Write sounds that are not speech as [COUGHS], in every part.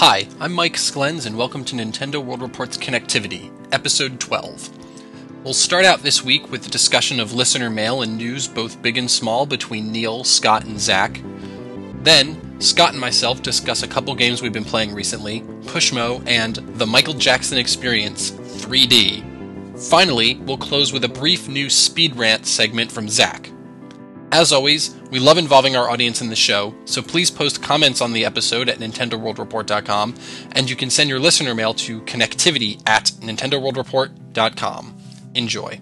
Hi, I'm Mike Sklens, and welcome to Nintendo World Report's Connectivity, Episode 12. We'll start out this week with a discussion of listener mail and news, both big and small, between Neil, Scott, and Zach. Then, Scott and myself discuss a couple games we've been playing recently Pushmo and The Michael Jackson Experience 3D. Finally, we'll close with a brief new speed rant segment from Zach. As always, we love involving our audience in the show, so please post comments on the episode at NintendoWorldReport.com, and you can send your listener mail to connectivity at NintendoWorldReport.com. Enjoy.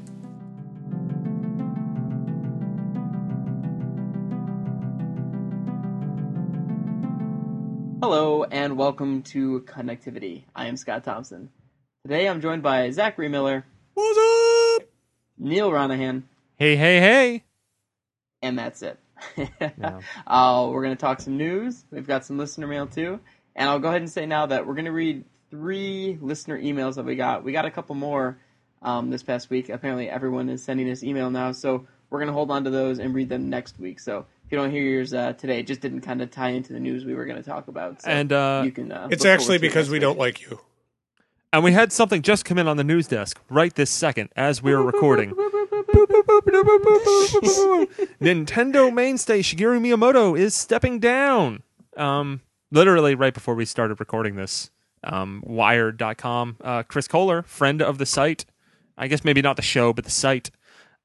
Hello and welcome to Connectivity. I am Scott Thompson. Today I'm joined by Zachary Miller, What's up? Neil Ronaghan, Hey, hey, hey. And that's it. [LAUGHS] No. uh, we're going to talk some news. We've got some listener mail too. And I'll go ahead and say now that we're going to read three listener emails that we got. We got a couple more um, this past week. Apparently, everyone is sending us email now. So we're going to hold on to those and read them next week. So if you don't hear yours uh, today, it just didn't kind of tie into the news we were going to talk about. So And uh, you can. Uh, It's actually forward to it because we week. don't like you. and we had something just come in on the news desk right this second as we were recording. [LAUGHS] Nintendo mainstay Shigeru Miyamoto is stepping down. Um, literally right before we started recording this. Um, Wired.com. Uh, Chris Kohler, friend of the site. I guess maybe not the show, but the site.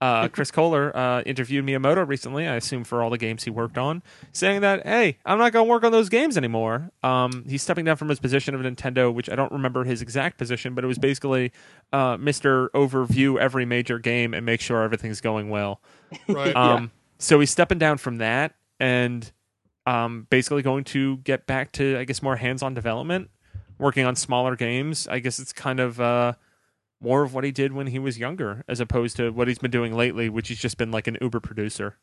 Uh, Chris Kohler uh, interviewed Miyamoto recently, I assume for all the games he worked on, saying that, hey, I'm not going to work on those games anymore. Um, he's stepping down from his position of Nintendo, which I don't remember his exact position, but it was basically uh, Mr. Overview every major game and make sure everything's going well. Right. Um, So he's stepping down from that and um, basically going to get back to, I guess, more hands on development, working on smaller games. I guess it's kind of uh, more of what he did when he was younger, as opposed to what he's been doing lately, which he's just been like an Uber producer.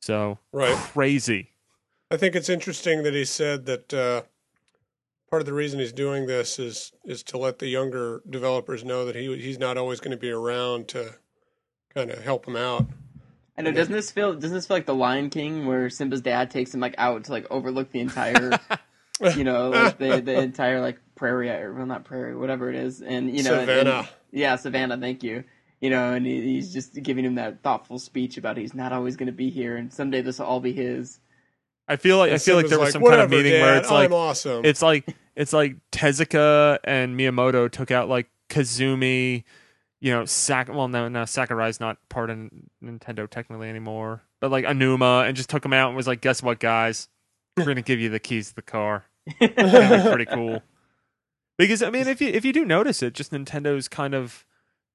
So right. crazy. I think it's interesting that he said that uh, part of the reason he's doing this is is to let the younger developers know that he he's not always going to be around to kind of help them out. I know. Doesn't this feel? Doesn't this feel like the Lion King, where Simba's dad takes him like out to like overlook the entire, [LAUGHS] you know, like the the entire like prairie or well not prairie, whatever it is, and you know, and- and- Savannah. Yeah, Savannah. Thank you. You know, and he, he's just giving him that thoughtful speech about he's not always going to be here, and someday this will all be his. I feel like I feel like there was like, some kind of "Whatever, meeting where it's like I'm awesome. it's like it's like Tezuka and Miyamoto took out like Koizumi, you know, Sak well no no Sakurai's not part of Nintendo technically anymore. But like Aonuma and just took him out and was like, guess what guys? We're gonna give you the keys to the car. [LAUGHS] That'd be pretty cool. Because I mean if you if you do notice it, just Nintendo's kind of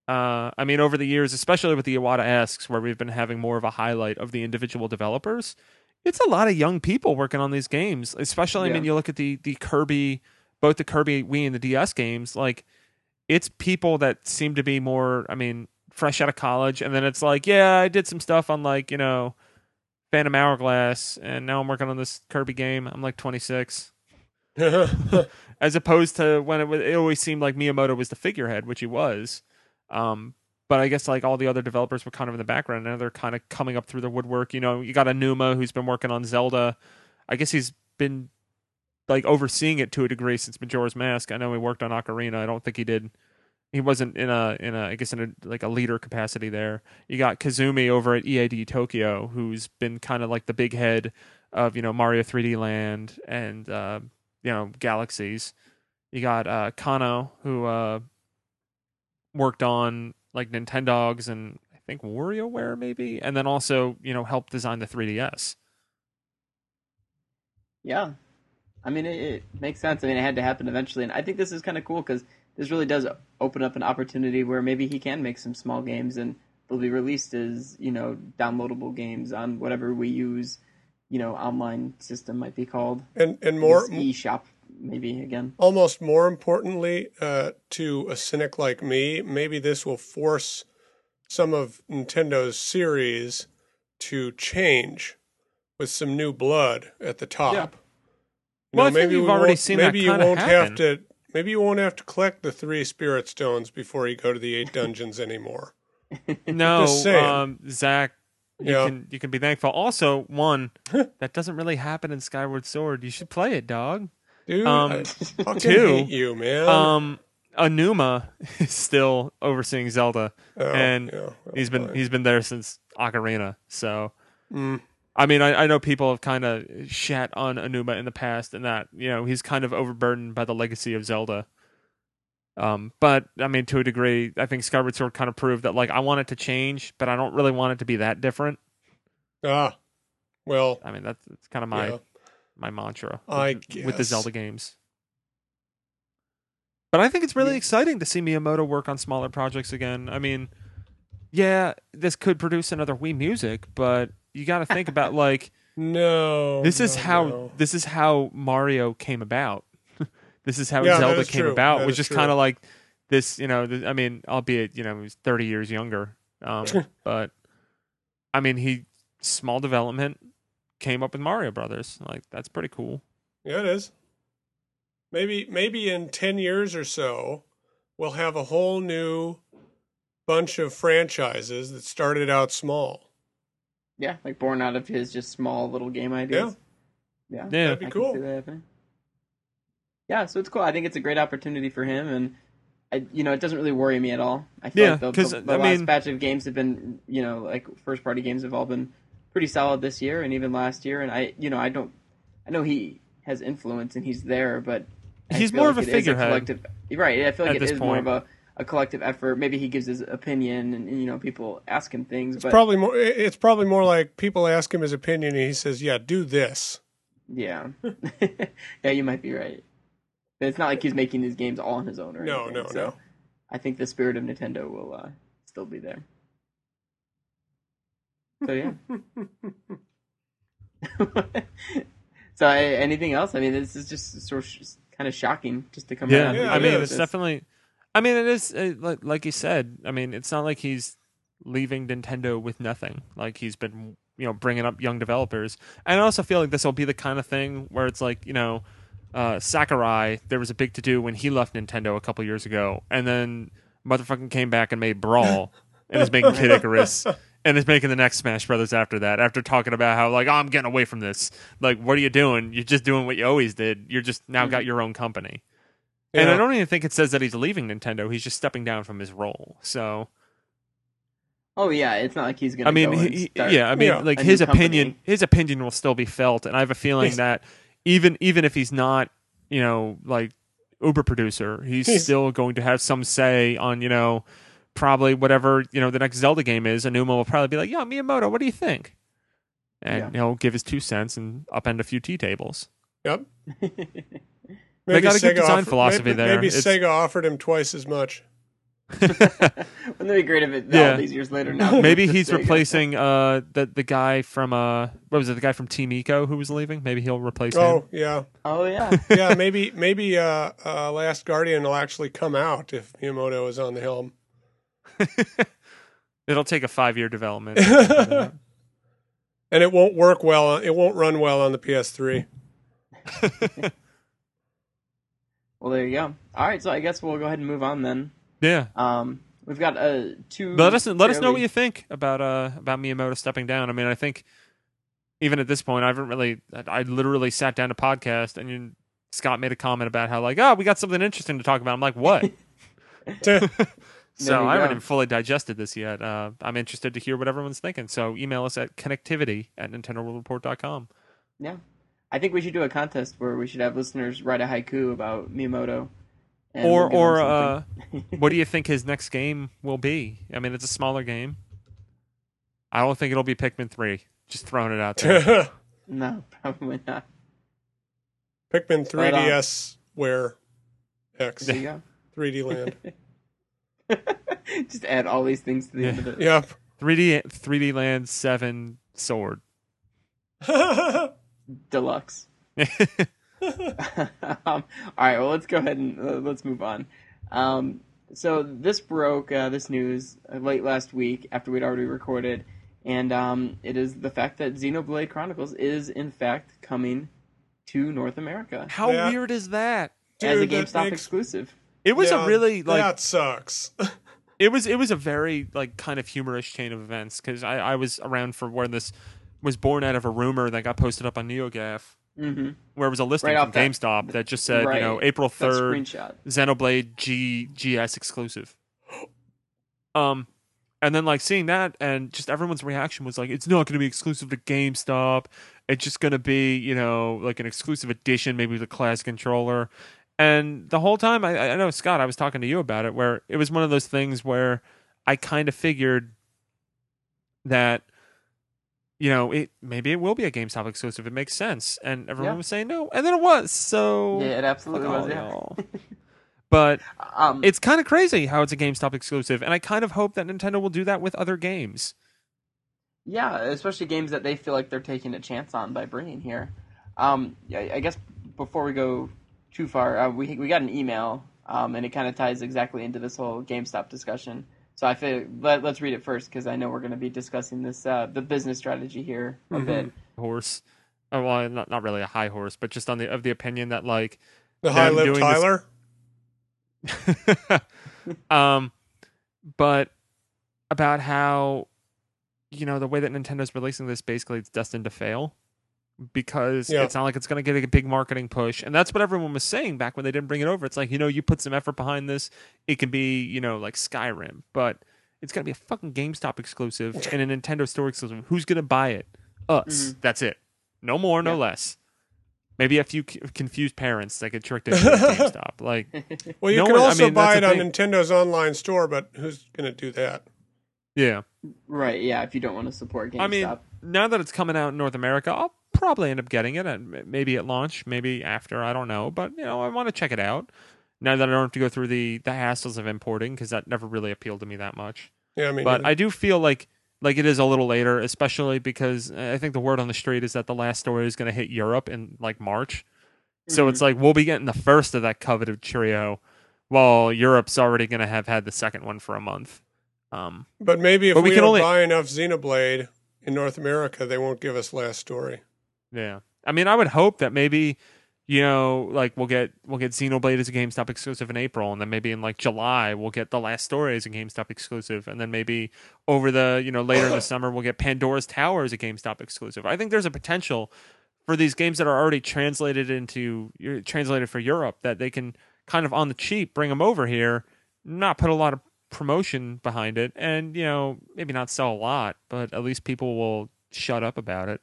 uh, I mean, over the years, especially with the Iwata asks, where we've been having more of a highlight of the individual developers, it's a lot of young people working on these games. Especially, I mean, you look at the the Kirby, both the Kirby Wii and the DS games. Like, it's people that seem to be more, I mean, fresh out of college, and then it's like, yeah, I did some stuff on like you know, Phantom Hourglass, and now I'm working on this Kirby game. I'm like 26 [LAUGHS] as opposed to when it was, it always seemed like Miyamoto was the figurehead, which he was. Um, but I guess like all the other developers were kind of in the background. Now they're kind of coming up through the woodwork. You know, you got Aonuma who's been working on Zelda. I guess he's been like overseeing it to a degree since Majora's Mask. I know he worked on Ocarina. I don't think he did. He wasn't in a in a I guess in a like a leader capacity there. You got Koizumi over at EAD Tokyo, who's been kind of like the big head of you know Mario 3D Land and uh, you know Galaxies. You got uh, Konno who uh, worked on like Nintendogs and I think WarioWare maybe, and then also you know helped design the 3DS. Yeah, I mean, it, it makes sense. I mean, it had to happen eventually, and I think this is kind of cool because this really does open up an opportunity where maybe he can make some small games and they'll be released as you know downloadable games on whatever we use, you know, online system might be called. and and more e shop maybe again. almost more importantly uh, to a cynic like me, maybe this will force some of Nintendo's series to change with some new blood at the top. Yeah. You Well, I think maybe you've we already won't- seen that maybe you won't happen. have to. Maybe you won't have to collect the three spirit stones before you go to the eight dungeons anymore. [LAUGHS] No, Just saying. um, Zach, you Yeah. can you can be thankful. Also, one [LAUGHS] that doesn't really happen in Skyward Sword. You should play it, dog. Dude, Um, I [LAUGHS] fucking two, hate you, man. Um, Aonuma [LAUGHS] is still overseeing Zelda, Oh, and yeah, he's been fine. he's been there since Ocarina. So, Mm. I mean, I, I know people have kind of shat on Aonuma in the past, and that you know he's kind of overburdened by the legacy of Zelda. Um, but I mean, to a degree, I think Skyward Sword kind of proved that like I want it to change, but I don't really want it to be that different. Ah, well, I mean, that's, that's kind of my yeah. my mantra with, I the- with the. Zelda games. But I think it's really Yeah. exciting to see Miyamoto work on smaller projects again. I mean, yeah, this could produce another Wii Music, but you got to think about [LAUGHS] like No. this is no, how no. this is how Mario came about. This is how Yeah, Zelda is came true. about, That which is is kind of like this. You know, th- I mean, albeit you know he's thirty years younger, um, [LAUGHS] but I mean he small development came up with Mario Brothers. Like that's pretty cool. Yeah, it is. Maybe maybe in 10 years or so, we'll have a whole new bunch of franchises that started out small. Yeah, like born out of his just small little game ideas. Yeah, Yeah, That'd be I can cool. See that happening. Yeah, so it's cool. I think it's a great opportunity for him, and I, you know, it doesn't really worry me at all. I feel Yeah, like the, 'cause, the, the I last mean- batch of games have been, you know, like first party games have all been pretty solid this year and even last year. And I, you know, I don't, I know he has influence and he's there, but I He's more like of a it is figurehead collective, right? I feel like at it this is more of a, a collective effort. Maybe he gives his opinion, and, and, you know, people ask him things. It's but probably more it's probably more like people ask him his opinion and he says, "Yeah, do this." Yeah, [LAUGHS] yeah, you might be right. But it's not like he's making these games all on his own or No, anything. no, so no. I think the spirit of Nintendo will uh, still be there. So yeah. [LAUGHS] so I, anything else? I mean, this is just sort of sh- kind of shocking just to come Yeah, out. Yeah, I mean, is. it's definitely. I mean, it is uh, like, like you said. I mean, it's not like he's leaving Nintendo with nothing. Like he's been, you know, bringing up young developers. And I also feel like this will be the kind of thing where it's like, you know, uh, Sakurai. There was a big to do when he left Nintendo a couple years ago, and then motherfucking came back and made Brawl, and is making Kid Icarus. And is making the next Smash Brothers after that. After talking about how like oh, I'm getting away from this. Like, what are you doing? You're just doing what you always did. You're just now got your own company. And I don't even think it says that he's leaving Nintendo. He's just stepping down from his role. So Oh yeah, it's not like he's gonna. I mean, he, yeah, I mean, Yeah. like his new company. opinion, his opinion will still be felt, and I have a feeling that even even if he's not, you know, like Uber producer, he's Yes. still going to have some say on, you know, probably whatever you know the next Zelda game is. Aonuma will probably be like, "Yo, Miyamoto, what do you think?" And Yeah. he'll give his two cents and upend a few tea tables. Yep. [LAUGHS] They got a good design offer- philosophy maybe, there. Maybe It's- Sega offered him twice as much. [LAUGHS] Wouldn't that be great if it Yeah. all these years later now? [LAUGHS] Maybe he's replacing uh the the guy from uh what was it the guy from Team Ico who was leaving? Maybe he'll replace him. Oh yeah, Oh yeah. [LAUGHS] yeah. Maybe maybe uh, uh, Last Guardian will actually come out if Miyamoto is on the helm. It'll take a five year development. and it won't work well. It won't run well on the PS3. Well, there you go. All right, so I guess we'll go ahead and move on then. Yeah. Um, we've got uh two. Let us let us know what you think about uh about Miyamoto stepping down. I mean, I think even at this point, I haven't really. I literally sat down to podcast, and you, Scott made a comment about how like, oh, we got something interesting to talk about. I'm like, what? [LAUGHS] [LAUGHS] so I haven't even fully digested this yet. Uh, I'm interested to hear what everyone's thinking. So email us at connectivity at nintendoworldreport.com. Yeah, I think we should do a contest where we should have listeners write a haiku about Miyamoto. And or we'll or uh, [LAUGHS] what do you think his next game will be? I mean, it's a smaller game. I don't think it'll be Pikmin three. Just throwing it out there. Pikmin [LAUGHS] no, probably not. Pikmin 3DS Where X There you go. 3D Land. [LAUGHS] Just add all these things to the end of it. Yep. 3D 3D Land Seven Sword. Deluxe. [LAUGHS] um, all right, well, let's go ahead and uh, let's move on. Um, so this broke uh, this news uh, late last week after we'd already recorded, and um, it is the fact that Xenoblade Chronicles is in fact coming to North America How Yeah. weird is that? as a GameStop makes- exclusive. It was Yeah, a really like that sucks. [LAUGHS] it was it was a very like kind of humorous chain of events because I, I was around for where this was born out of a rumor that got posted up on NeoGaf Mm-hmm. where it was a listing Right from that- GameStop that just said, you know. April third. Xenoblade G GS exclusive. Um, and then like seeing that, and just everyone's reaction was like, it's not going to be exclusive to GameStop. It's just going to be, you know, like an exclusive edition, maybe with a class controller. And the whole time, I, I know Scott, I was talking to you about it, where it was one of those things where I kind of figured that, you know, it maybe it will be a GameStop exclusive. It makes sense, and everyone Yeah. was saying no, and then it was. So Yeah, it absolutely was. Yeah. [LAUGHS] but Um, it's kind of crazy how it's a GameStop exclusive, and I kind of hope that Nintendo will do that with other games. Yeah, especially games that they feel like they're taking a chance on by bringing here. Um, I guess before we go too far, uh, we we got an email, um, and it kind of ties exactly into this whole GameStop discussion. So I feel let, let's read it first because I know we're going to be discussing this uh, the business strategy here a Mhm. bit. Horse, oh, well, not not really a high horse, but just on the of the opinion that like, The high Them live doing this- Tyler. [LAUGHS] um, but about how you know the way that Nintendo's releasing this basically it's destined to fail because Yeah. it's not like it's going to get a big marketing push and that's what everyone was saying back when they didn't bring it over it's like you know you put some effort behind this it can be you know like Skyrim but it's going to be a fucking GameStop exclusive and a Nintendo store exclusive who's going to buy it us Mhm. that's it no more no Yeah. less maybe a few c- confused parents that get tricked into a [LAUGHS] GameStop like [LAUGHS] Well, you No can one- I also mean, buy it the on Nintendo's online store, but who's going to do that? yeah Right? Yeah. If you don't want to support GameStop. I mean, now that it's coming out in North America, I'll probably end up getting it, and maybe at launch, maybe after. I don't know, but you know, I want to check it out. Now that I don't have to go through the the hassles of importing, because that never really appealed to me that much. Yeah, I mean, But I do feel like like it is a little later, especially because I think the word on the street is that the last story is going to hit Europe in like March. So Mhm. it's like we'll be getting the first of that coveted trio, while Europe's already going to have had the second one for a month. Um, but maybe if but we, we can only- buy enough Xenoblade in North America, they won't give us last story. Yeah, I mean, I would hope that maybe, you know, like we'll get we'll get Xenoblade as a GameStop exclusive in April, and then maybe in like July we'll get The Last Story as a GameStop exclusive, and then maybe over the you know later in the [COUGHS] summer we'll get Pandora's Tower as a GameStop exclusive. I think there's a potential for these games that are already translated into translated for Europe that they can kind of on the cheap bring them over here, not put a lot of promotion behind it, and you know maybe not sell a lot, but at least people will shut up about it.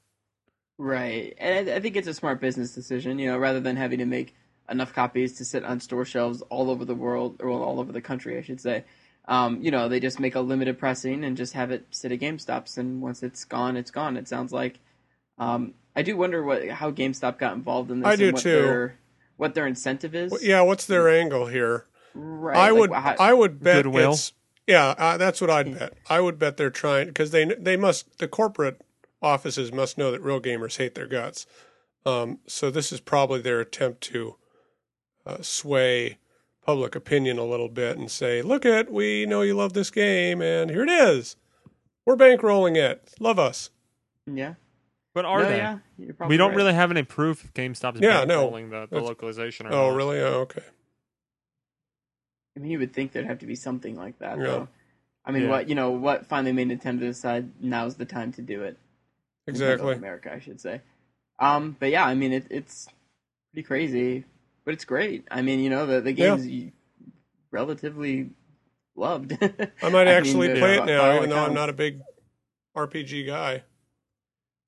Right, and I I think it's a smart business decision. You know, rather than having to make enough copies to sit on store shelves all over the world, or well, all over the country, I should say. Um, you know, they just make a limited pressing and just have it sit at GameStops, and once it's gone, it's gone. It sounds like. Um, I do wonder what how GameStop got involved in this. I do and what too. Their, what their incentive is. Well, yeah, what's their angle here? right. I like, would, how- I would bet Goodwill? it's yeah. Uh, that's what I'd bet. I would bet they're trying because they they must the corporate offices must know that real gamers hate their guts. Um, so this is probably their attempt to uh, sway public opinion a little bit and say, "Look at, we know you love this game, and here it is. We're bankrolling it. Love us." yeah. But are no, they? Yeah, you're We don't right. really have any proof if GameStop's Yeah, no. bankrolling the, the localization. Or Oh, not. really? Oh, okay. I mean, you would think there'd have to be something like that, Yeah. though. I mean, Yeah. what you know, what finally made Nintendo decide now's the time to do it? Nintendo Exactly. of America, I should say. Um, but yeah, I mean, it, it's pretty crazy, but it's great. I mean, you know, the the game's y- relatively loved. [LAUGHS] I might actually mean, play it now, even though I'm not a big RPG guy.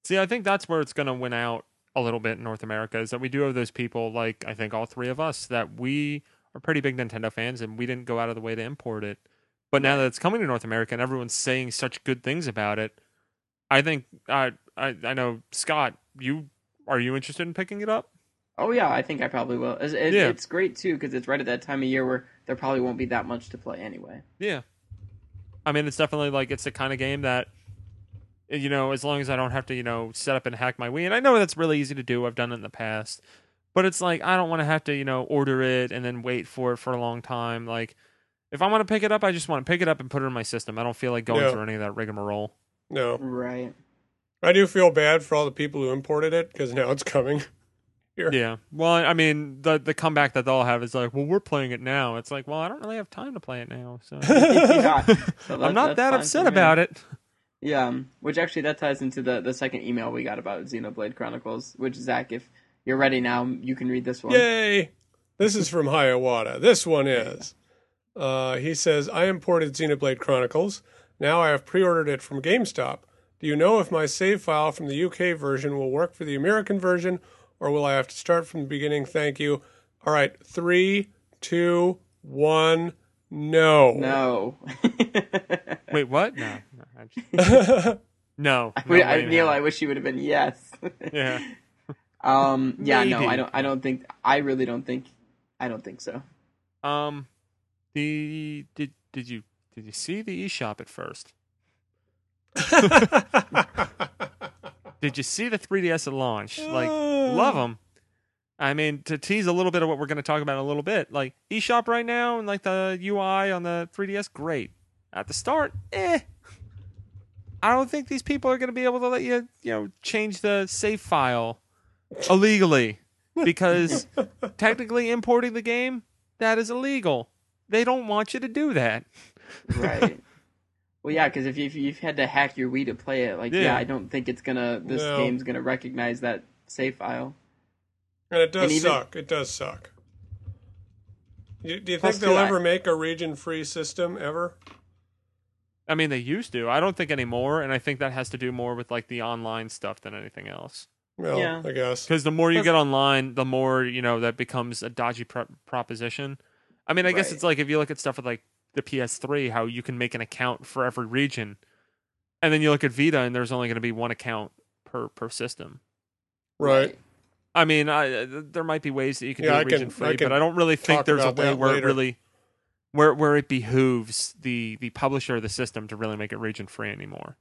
See, I think that's where it's going to win out a little bit in North America is that we do have those people, like I think all three of us, that we are pretty big Nintendo fans and we didn't go out of the way to import it. But now that it's coming to North America and everyone's saying such good things about it, I think I I, I know Scott, you are you interested in picking it up? Oh yeah, I think I probably will. It's, it, Yeah. it's great too because it's right at that time of year where there probably won't be that much to play anyway. Yeah. I mean, it's definitely like it's the kind of game that, you know, as long as I don't have to, you know, set up and hack my Wii, and I know that's really easy to do. I've done it in the past, but it's like I don't want to have to, you know, order it and then wait for it for a long time. Like, if I want to pick it up, I just want to pick it up and put it in my system. I don't feel like going Yeah. through any of that rigmarole. No, Right. I do feel bad for all the people who imported it because now it's coming. [LAUGHS] Here. Yeah. Well, I mean, the the comeback that they'll have is like, well, we're playing it now. It's like, well, I don't really have time to play it now, so [LAUGHS] yeah. [LAUGHS] So I'm not that upset about it. Yeah, um, which actually that ties into the the second email we got about Xenoblade Chronicles. Which Zach, if you're ready now. You can read this one. Yay! This is from Hiawatha. This one is. Uh, he says, I imported Xenoblade Chronicles. Now I have pre ordered it from GameStop. Do you know if my save file from the UK version will work for the American version, or will I have to start from the beginning? Thank you. All right, three, two, one, no. No. [LAUGHS] Wait, what? No, no, I just- [LAUGHS] no. I no I- Neil, no. I wish you would have been yes. yeah. [LAUGHS] Um. Yeah. No. I don't. I don't think. I really don't think. I don't think so. Um, the did did you did you see the eShop at first? [LAUGHS] Did you see the 3DS at launch? Like, love them. I mean, to tease a little bit of what we're going to talk about in a little bit, like eShop right now and like the UI on the 3DS, great. At the start, eh. I don't think these people are going to be able to let you, you know, change the save file illegally because [LAUGHS] technically importing the game that is illegal. They don't want you to do that. Right. [LAUGHS] well, yeah. Because if, you, if you've had to hack your Wii to play it, like, yeah, Yeah. I don't think it's gonna. This No. game's gonna recognize that save file. And it does And even- suck. It does suck. You, do you think they'll too, I- ever make a region free system ever? I mean, they used to. I don't think anymore, and I think that has to do more with like the online stuff than anything else. Well, Yeah. I guess. Because the more you get online, the more you know that becomes a dodgy pro- proposition. I mean, I guess it's like if you look at stuff with like the PS3, how you can make an account for every region, and then you look at Vita, and there's only going to be one account per per system. Right. I mean, I, there might be ways that you can Yeah, do I it can- region free, I but I don't really think there's a way where later. it really where where it behooves the the publisher of the system to really make it region free anymore.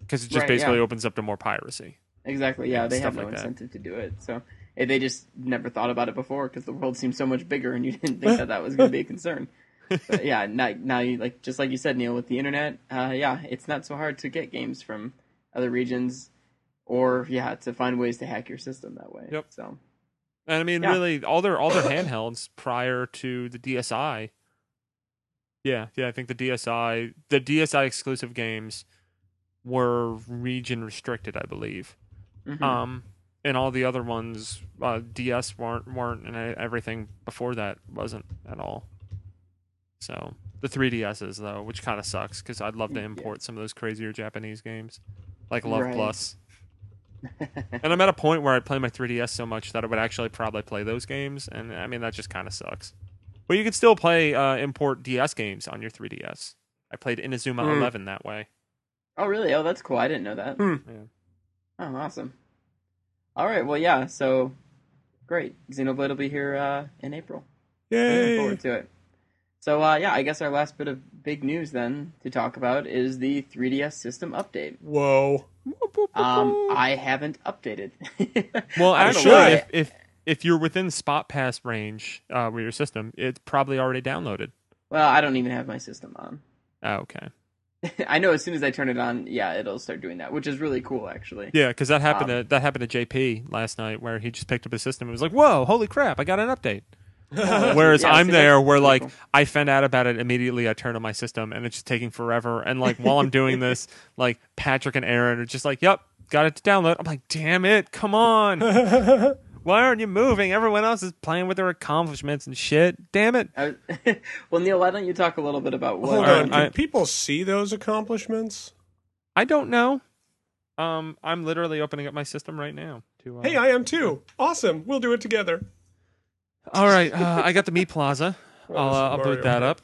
Because it just Right, basically yeah. opens up to more piracy. Exactly. Yeah. Yeah, they have no like that. incentive to do it. So eh, they just never thought about it before because the world seems so much bigger, and you didn't think [LAUGHS] that that was going to be a concern. But yeah. Now, now, you, like just like you said, Neil, with the internet, uh, yeah, it's not so hard to get games from other regions, or yeah, to find ways to hack your system that way. Yep. So And I mean, Yeah. really, all their all their handhelds prior to the DSi. Yeah, yeah, I think the DSi, the DSi exclusive games were region restricted, I believe. mhm. Um, and all the other ones, uh, DS weren't weren't, and everything before that wasn't at all. So the 3DSs though, which kind of sucks because I'd love to Yeah. import some of those crazier Japanese games, like Love Right. Plus. [LAUGHS] And I'm at a point where I play my 3DS so much that I would actually probably play those games, and I mean that just kind of sucks. But you can still play uh, import DS games on your 3DS. I played Inazuma Hmm. 11 that way. oh, really? Oh, that's cool. I didn't know that. Hmm. Yeah. Oh, awesome. All right. Well, yeah. So great. Xenoblade will be here uh, in April. Yeah. Looking forward to it. So uh, yeah, I guess our last bit of big news then to talk about is the 3DS system update. Whoa. Um, I haven't updated. [LAUGHS] Well, I don't know actually, if, if if you're within Spot Pass range uh, with your system, it's probably already downloaded. well, I don't even have my system on. Oh, okay. [LAUGHS] I know as soon as I turn it on, yeah, it'll start doing that, which is really cool, actually. Yeah, because that happened Um, to that happened to JP last night, where he just picked up his system and was like, "Whoa, holy crap! I got an update." [LAUGHS] Whereas Yeah, I'm there, where like cool. I found out about it immediately. I turn on my system and it's just taking forever. And like while I'm doing this, [LAUGHS] like Patrick and Aaron are just like, "Yep, got it to download." I'm like, "Damn it, come on! [LAUGHS] Why aren't you moving? Everyone else is playing with their accomplishments and shit. Damn it!" I well, Neil, why don't you talk a little bit about what? Hold on. Can I- people see those accomplishments? I don't know. Um, I'm literally opening up my system right now. To uh... Hey, I am too. Awesome. We'll do it together. All right, uh, I got the Mii Plaza. Well, [LAUGHS] I'll, this uh, I'll boot that up.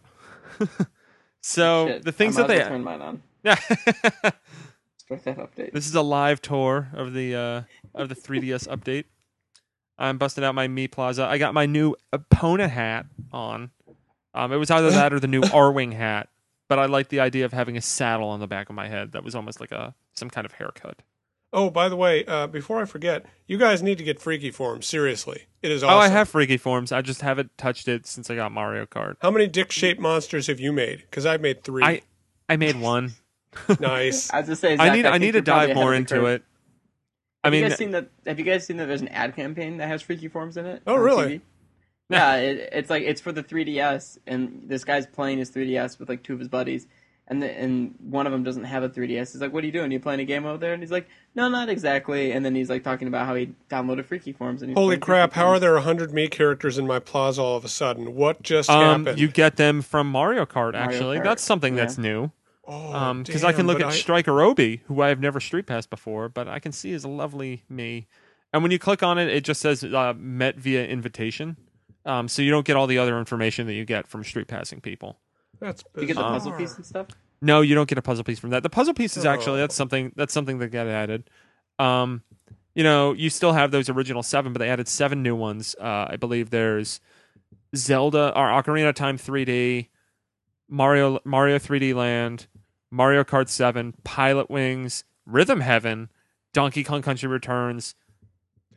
[LAUGHS] so shit, the things I that might they as turn mine on. [LAUGHS] Yeah. Start that update. this is a live tour of the uh, of the 3ds update. I'm busting out my Mii Plaza. I got my new opponent hat on. Um, it was either that or the new Arwing hat, but I like the idea of having a saddle on the back of my head that was almost like a some kind of haircut. Oh, by the way, uh, before I forget, you guys need to get Freaky Forms. Seriously. It is awesome. Oh, I have freaky forms. I just haven't touched it since I got Mario Kart. How many dick shaped monsters have you made? Because I've made three. I I made one. [LAUGHS] nice. I was just say, I need I, think need to dive more into curve. it. I Have you mean, guys seen that? Have you guys seen that? There's an ad campaign that has Freaky Forms in it. Oh, really? TV? [LAUGHS] Yeah, it, it's like it's for the 3DS, and this guy's playing his 3DS with like two of his buddies, and the, and one of them doesn't have a 3DS. He's like, "What are you doing? Are You playing a game over there?" And he's like, "No, not exactly." And then he's like talking about how he downloaded Freaky Forms. And he's Holy crap! Freaky How are Forms. there hundred Mii characters in my plaza all of a sudden? What just Um, happened? you get them from Mario Kart. Mario Actually, Kart, that's something yeah. that's new. oh, Um, because I can look at I- Striker Obi, who I have never street passed before, but I can see is a lovely Mii. And when you click on it, it just says uh, met via invitation. Um, so you don't get all the other information that you get from street passing people. That's You get the puzzle piece and stuff. No, you don't get a puzzle piece from that. The puzzle piece is actually Oh. that's something that's something that got added. Um, you know, you still have those original seven, but they added seven new ones. Uh, I believe there's Zelda or Ocarina of Time 3D, Mario Mario 3D Land, Mario Kart 7, Pilot Wings, Rhythm Heaven, Donkey Kong Country Returns,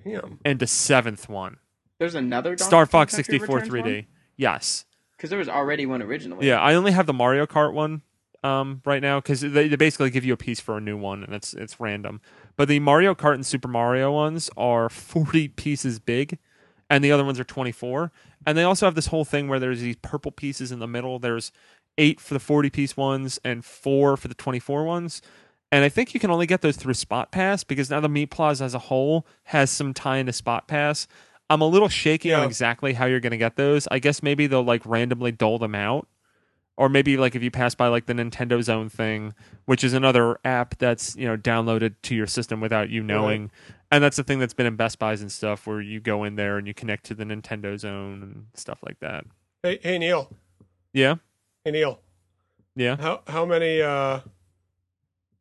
Damn. and the seventh one, There's another Donkey Star Kong Fox Country 64 Returns 3D. Yes. Because there was already one originally. Yeah, I only have the Mario Kart one um, right now because they, they basically give you a piece for a new one and it's it's random. But the Mario Kart and Super Mario ones are [LAUGHS] forty pieces big, and the other ones are twenty four. And they also have this whole thing where there's these purple pieces in the middle. There's eight for the forty piece ones and four for the twenty four ones. And I think you can only get those through Spot Pass because now the Mii Plaza as a whole has some tie into Spot Pass. I'm a little shaky on exactly how you're going to get those. I guess maybe they'll like randomly dole them out or maybe like if you pass by like the Nintendo Zone thing, which is another app that's you know downloaded to your system without you knowing, and that's the thing that's been in Best Buys and stuff, where you go in there and you connect to the Nintendo Zone and stuff like that. Hey, hey Neil. Yeah, Hey Neil. yeah. How how many? uh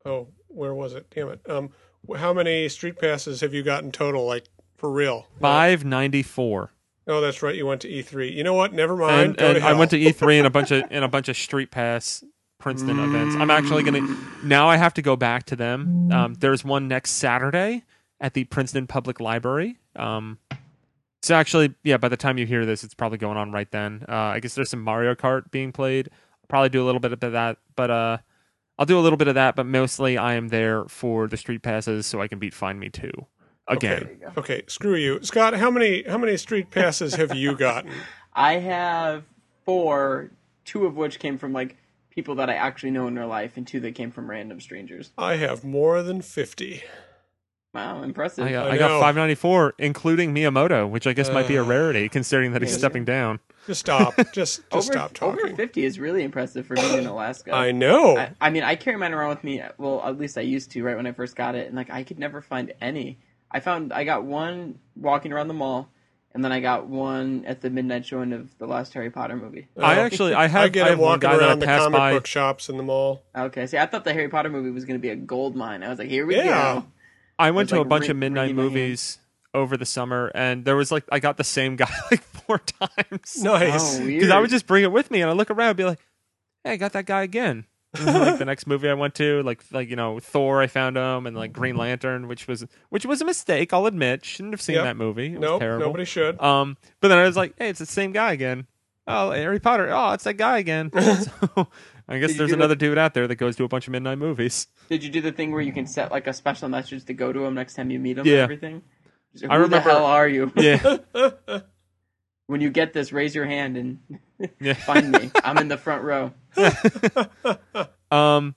Oh, where was it? Damn it. Um, how many street passes have you got in total? Like for real? Five ninety four. Oh, that's right. You went to E3. You know what? Never mind. and, and I went to E3 and a bunch of and a bunch of Street Pass Princeton events. I'm actually gonna now. I have to go back to them. Um, there's one next Saturday at the Princeton Public Library. Um, so actually, yeah. By the time you hear this, it's probably going on right then. Uh, I guess there's some Mario Kart being played. I'll probably do a little bit of that, but uh, I'll do a little bit of that. But mostly, I am there for the Street Passes, so I can beat Find Mii Two again. Okay. Okay. Screw you, Scott. How many how many street passes have you gotten? [LAUGHS] I have four, two of which came from like people that I actually know in real life, and two that came from random strangers. I have more than fifty. Wow, impressive. I got, I I got 594, including Miyamoto, which I guess might be a Uh, rarity considering that he's yes. stepping down. Just stop. [LAUGHS] Just just over, stop over talking. 50 is really impressive for being in Alaska. I know. I, I mean, I carry mine around with me. Well, at least I used to, right when I first got it, and like I could never find any. I found I got one walking around the mall, and then I got one at the midnight showing of the last Harry Potter movie. I Oh. actually, [LAUGHS] I have, I get I have one walking guy around the comic by. book shops in the mall. Okay, see, I thought the Harry Potter movie was going to be a gold mine. I was like, here we Yeah. go. I went It was to a bunch ring- of midnight ringing my hand. movies over the summer, and there was like I got the same guy [LAUGHS] like four times. Nice. Oh, [LAUGHS] because I weird. would just bring it with me, and I look around, and be like, "Hey, I got that guy again." And [LAUGHS] then, like the next movie I went to, like like you know Thor, I found him, and like Green Lantern, which was which was a mistake. I'll admit, shouldn't have seen Yep. that movie. It was Nope. terrible. Nobody should. Um, but then I was like, "Hey, it's the same guy again." Oh, Harry Potter. Oh, it's that guy again. [LAUGHS] [LAUGHS] so I guess there's another that- dude out there that goes to a bunch of midnight movies. Did you do the thing where you can set like a special message to go to him next time you meet him Yeah. and everything? Who I remember- the hell are you? Yeah, when you get this, raise your hand and [LAUGHS] find me. I'm in the front row. [LAUGHS] Um,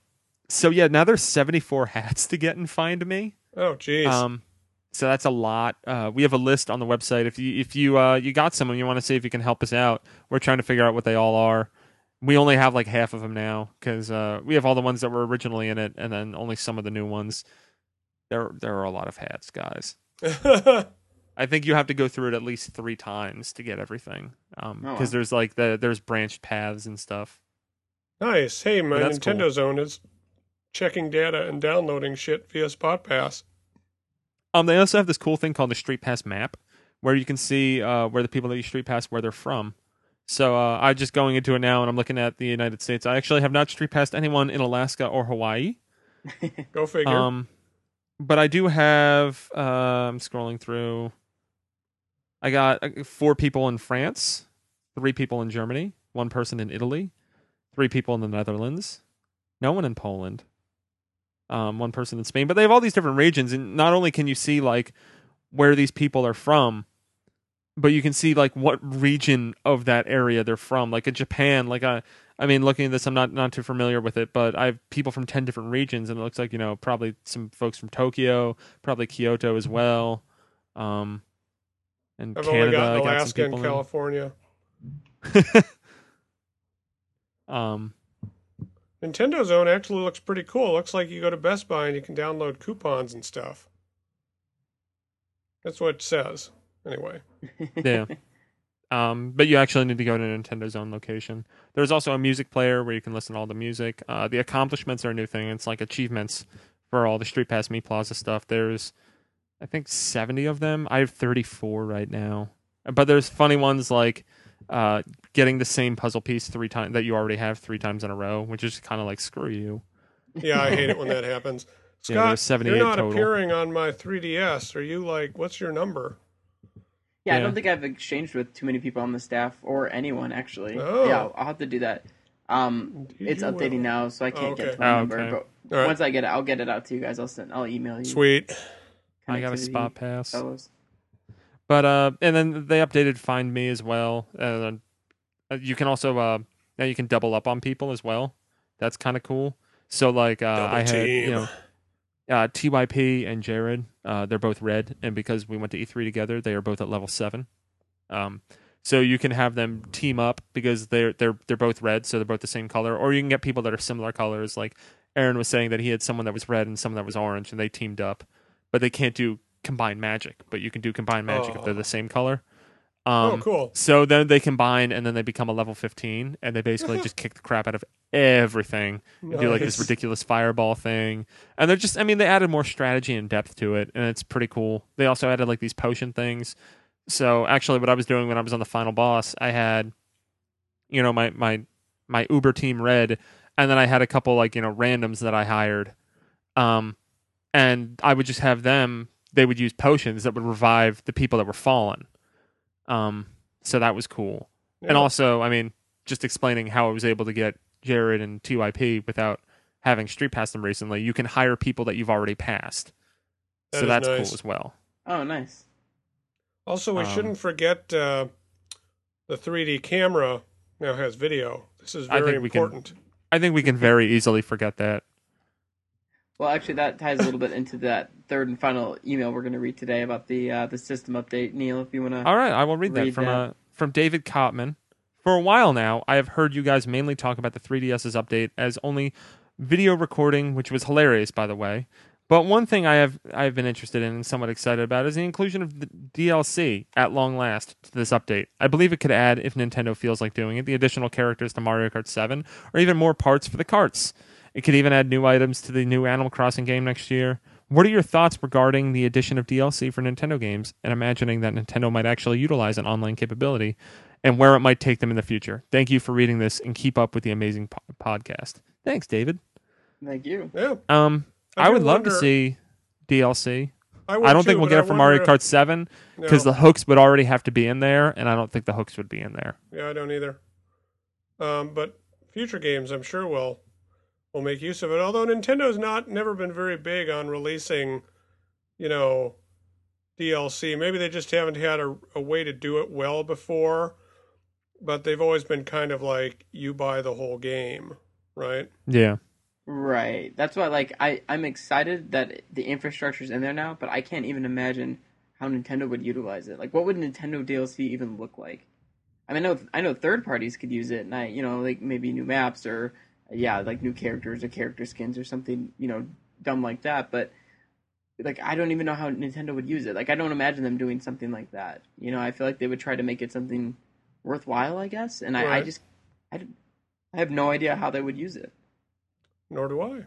so yeah, now there's 74 hats to get and find me. Oh, jeez. Um, so that's a lot. Uh, we have a list on the website. If you if you uh, you got someone you want to see if you can help us out, we're trying to figure out what they all are. We only have like half of them now because uh, we have all the ones that were originally in it, and then only some of the new ones. There there are a lot of hats, guys. [LAUGHS] I think you have to go through it at least three times to get everything, because Oh, wow. there's like the there's branched paths and stuff. nice. Hey, my That's Nintendo cool. Zone is checking data and downloading shit via Spot Pass. Um, they also have this cool thing called the Street Pass map, where you can see uh, where the people that you Street Pass where they're from. So uh, I'm just going into it now, and I'm looking at the United States. I actually have not Street Passed anyone in Alaska or Hawaii. Go figure. Um, but I do have. Uh, I'm scrolling through. I got uh, four people in France, three people in Germany, one person in Italy, three people in the Netherlands, no one in Poland, um, one person in Spain. But they have all these different regions, and not only can you see like where these people are from, but you can see like what region of that area they're from. Like in Japan, like I I mean, looking at this, I'm not not too familiar with it, but I have people from ten different regions, and it looks like you know probably some folks from Tokyo, probably Kyoto as well, um, and I've Canada. only got I got Alaska and. California. [LAUGHS] Um, Nintendo Zone actually looks pretty cool. Looks like you go to Best Buy and you can download coupons and stuff. That's what it says. Anyway, [LAUGHS] yeah. Um, but you actually need to go to a Nintendo Zone location. There's also a music player where you can listen to all the music. Uh, the accomplishments are a new thing. It's like achievements for all the Street Pass Mii Plaza stuff. There's, I think, 70 of them. I have 34 right now. But there's funny ones like uh, getting the same puzzle piece three times that you already have three times in a row, which is kind of like screw you. yeah, I hate it when that [LAUGHS] happens. Scott, there's 78 you're not total. appearing on my 3DS. Are you like, what's your number? Yeah, I don't think I've exchanged with too many people on the staff or anyone actually. Oh. Yeah, I'll, I'll have to do that. Um, Indeed it's updating will. now, so I can't Okay. get to my Oh, number. okay. But All right. once I get it, I'll get it out to you guys. I'll send. I'll email you. Sweet. I got a spot pass. fellows. But uh, and then they updated Find Mii as well. Uh, uh, you can also uh, now you can double up on people as well. That's kind of cool. So like uh, Double I had you know uh, TYP and Jared. Uh, they're both red, and because we went to E3 together, they are both at level seven. Um, so you can have them team up because they're they're they're both red, so they're both the same color. Or you can get people that are similar colors. Like Aaron was saying that he had someone that was red and someone that was orange, and they teamed up, but they can't do combined magic. But you can do combined magic if they're Oh. the same color. Um, oh, cool. So then they combine, and then they become a level fifteen, and they basically just kick the crap out of everything and do like this ridiculous fireball thing. And they're just, I mean, they added more strategy and depth to it, and it's pretty cool. They also added like these potion things. So actually, what I was doing when I was on the final boss, I had, you know, my my my Uber team red, and then I had a couple like you know randoms that I hired, um, and I would just have them. They would use potions that would revive the people that were fallen. Um, so that was cool. And also, I mean, just explaining how I was able to get Jared and TYP without having street pass them recently, you can hire people that you've already passed. That so that's nice. cool as well. Oh, nice. Also, we Um, shouldn't forget uh, the 3D camera now has video. This is I very think we can- important. I think we can very easily forget that. Well, actually, that ties a little bit into that third and final email we're going to read today about the uh, the system update. Neil, if you want to. All right, I will read that from that. uh, from David Cotman. For a while now, I have heard you guys mainly talk about the 3DS's update as only video recording, which was hilarious, by the way. But one thing I have I have been interested in and somewhat excited about is the inclusion of the DLC at long last to this update. I believe it could add, if Nintendo feels like doing it, the additional characters to Mario Kart 7, or even more parts for the carts. It could even add new items to the new Animal Crossing game next year. What are your thoughts regarding the addition of DLC for Nintendo games and imagining that Nintendo might actually utilize an online capability and where it might take them in the future? Thank you for reading this and keep up with the amazing po- podcast. Thanks, David. Thank you. Yeah, Um, I I, do would love to see DLC. I, I don't think we'll get it for Mario Kart 7 because the hooks would already have to be in there, and I don't think the hooks would be in there. Yeah, I don't either. Um, but future games, I'm sure will will make use of it. Although Nintendo's not never been very big on releasing, you know, DLC. Maybe they just haven't had a, a way to do it well before. But they've always been kind of like you buy the whole game, right? Yeah. Right. That's why, like, I I'm excited that the infrastructure's in there now, but I can't even imagine how Nintendo would utilize it. Like, what would Nintendo DLC even look like? I mean, I know I know third parties could use it, and I you know like maybe new maps or yeah, like new characters or character skins or something you know dumb like that. But like, I don't even know how Nintendo would use it. Like, I don't imagine them doing something like that. You know, I feel like they would try to make it something worthwhile, I guess. And I, I Right. just I, d- I have no idea how they would use it. Nor do I.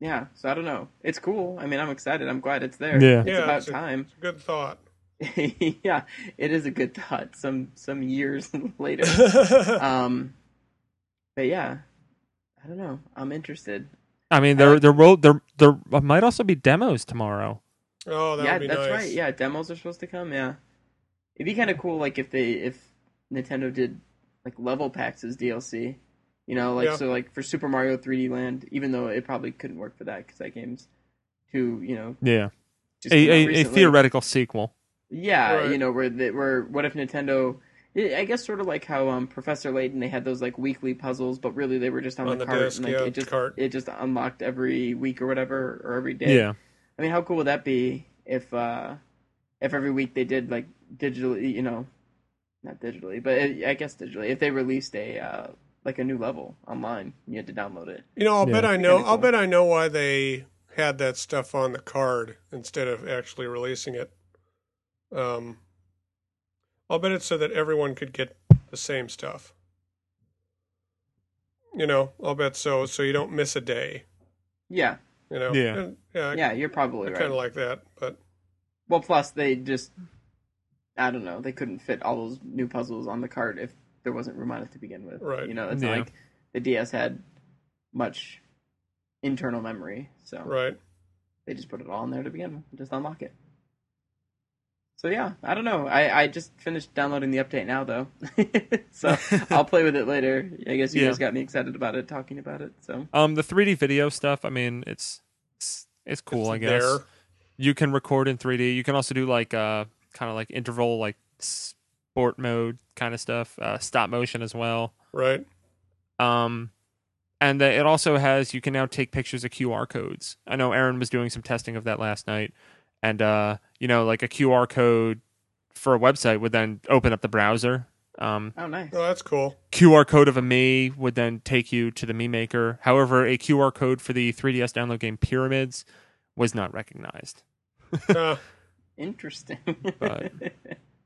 Yeah, so I don't know. It's cool. I mean, I'm excited. I'm glad it's there. Yeah. it's Yeah, about it's a- time. It's a good thought. [LAUGHS] yeah, it is a good thought. Some some years [LAUGHS] later. [LAUGHS] Um, but yeah, I don't know. I'm interested. I mean, there there will there there might also be demos tomorrow. oh, that yeah, would be that's nice. right. Yeah, demos are supposed to come. Yeah, it'd be kind of cool. Like if they if Nintendo did like level packs as DLC. You know, like Yeah. so like for Super Mario 3D Land, even though it probably couldn't work for that because that game's too you know Yeah, just a, a, a theoretical sequel. Yeah, Right. you know, where the, where what if Nintendo Yeah, I guess sort of like how um, Professor Layton they had those like weekly puzzles, but really they were just on, On the, the cart disc, and like yeah, it just cart. it just unlocked every week or whatever or every day. Yeah. I mean, how cool would that be if uh if every week they did like digitally, you know, not digitally, but it, I guess digitally, if they released a uh like a new level online, you had to download it. You know, I'll Yeah. bet I know. Kinda I'll bet I know why they had that stuff on the card instead of actually releasing it. Um, I'll bet it's so that everyone could get the same stuff. You know, I'll bet so. So you don't miss a day. Yeah, You know. Yeah. And, yeah. I, yeah, you're probably I right. kind of like that, but Well, plus they just, I don't know, they couldn't fit all those new puzzles on the cart if there wasn't room on it to begin with. Right. You know, it's Yeah. like the DS had much internal memory, so right. they just put it all in there to begin with, and just unlock it. So yeah, I don't know. I, I just finished downloading the update now though, [LAUGHS] so [LAUGHS] I'll play with it later. I guess you Yeah. guys got me excited about it, talking about it. So Um, the 3D video stuff. I mean, it's it's, it's cool. It's I guess there. you can record in 3D. You can also do like uh kind of like interval, like sport mode kind of stuff. Uh, stop motion as well. Right. Um, and uh, it also has you can now take pictures of QR codes. I know Aaron was doing some testing of that last night, and uh, you know, like a QR code for a website would then open up the browser. Um, oh nice. Oh, that's cool. QR code of a Mii would then take you to the Mii Maker. However, a QR code for the 3DS download game Pyramids was not recognized. [LAUGHS] Uh, Interesting. But-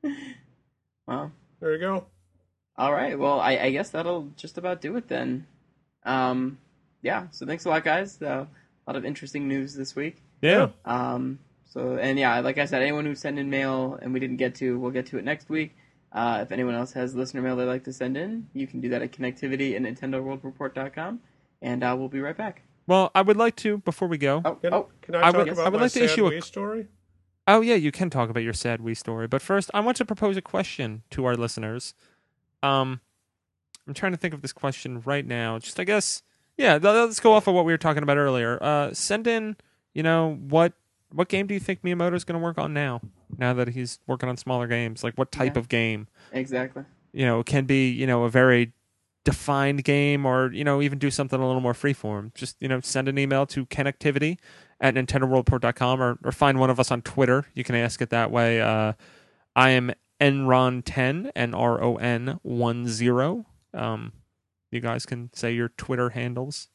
[LAUGHS] well, there you go. All right. Well, I, I guess that'll just about do it then. Um, yeah. So thanks a lot, guys. Uh, a lot of interesting news this week. Yeah. Um, so and yeah, like I said, anyone who sent in mail and we didn't get to, we'll get to it next week. Uh, if anyone else has listener mail they'd like to send in, you can do that at connectivity at NintendoWorldReport.com, and uh, we'll be right back. Well, I would like to before we go. Oh, Can, oh, can I I talk would- about I would my like to sad issue a- Wii story? Oh yeah, you can talk about your sad Wii story, but first I want to propose a question to our listeners. Um, I'm trying to think of this question right now. Just I guess, yeah. Let's go off of what we were talking about earlier. Uh, send in, you know, what what game do you think Miyamoto's going to work on now? Now that he's working on smaller games, like what type Yeah. of game? exactly. You know, it can be you know a very defined game, or you know even do something a little more freeform. Just you know, send an email to connectivity at nintendoworldport.com or, or find one of us on Twitter. You can ask it that way. Uh, I am Enron ten n r o n 10. Um, you guys can say your Twitter handles.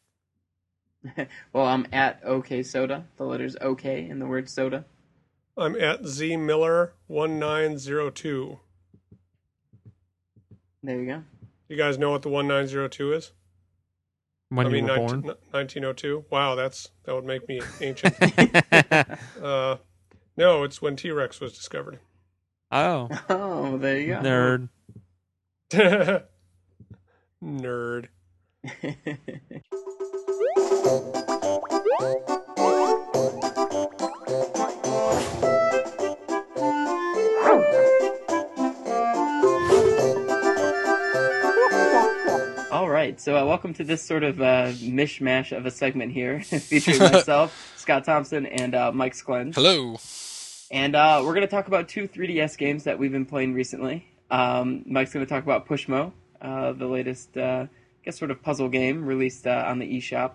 [LAUGHS] Well, I'm at OK Soda. The letters OK in the word soda. I'm at Z Miller one nine zero two. There you go. You guys know what the one nine zero two is? When I you mean, were 19, born. 1902. Wow, that's that would make me ancient. [LAUGHS] uh, no, it's when T Rex was discovered. oh, [LAUGHS] Oh, there you go. nerd. Nerd. All right, so uh, welcome to this sort of uh, mishmash of a segment here, [LAUGHS] featuring [LAUGHS] myself, Scott Thompson, and uh, Mike Sklens. Hello. And uh, we're going to talk about two 3DS games that we've been playing recently. Um, Mike's going to talk about Pushmo, uh, the latest, uh, I guess, sort of puzzle game released uh, on the eShop.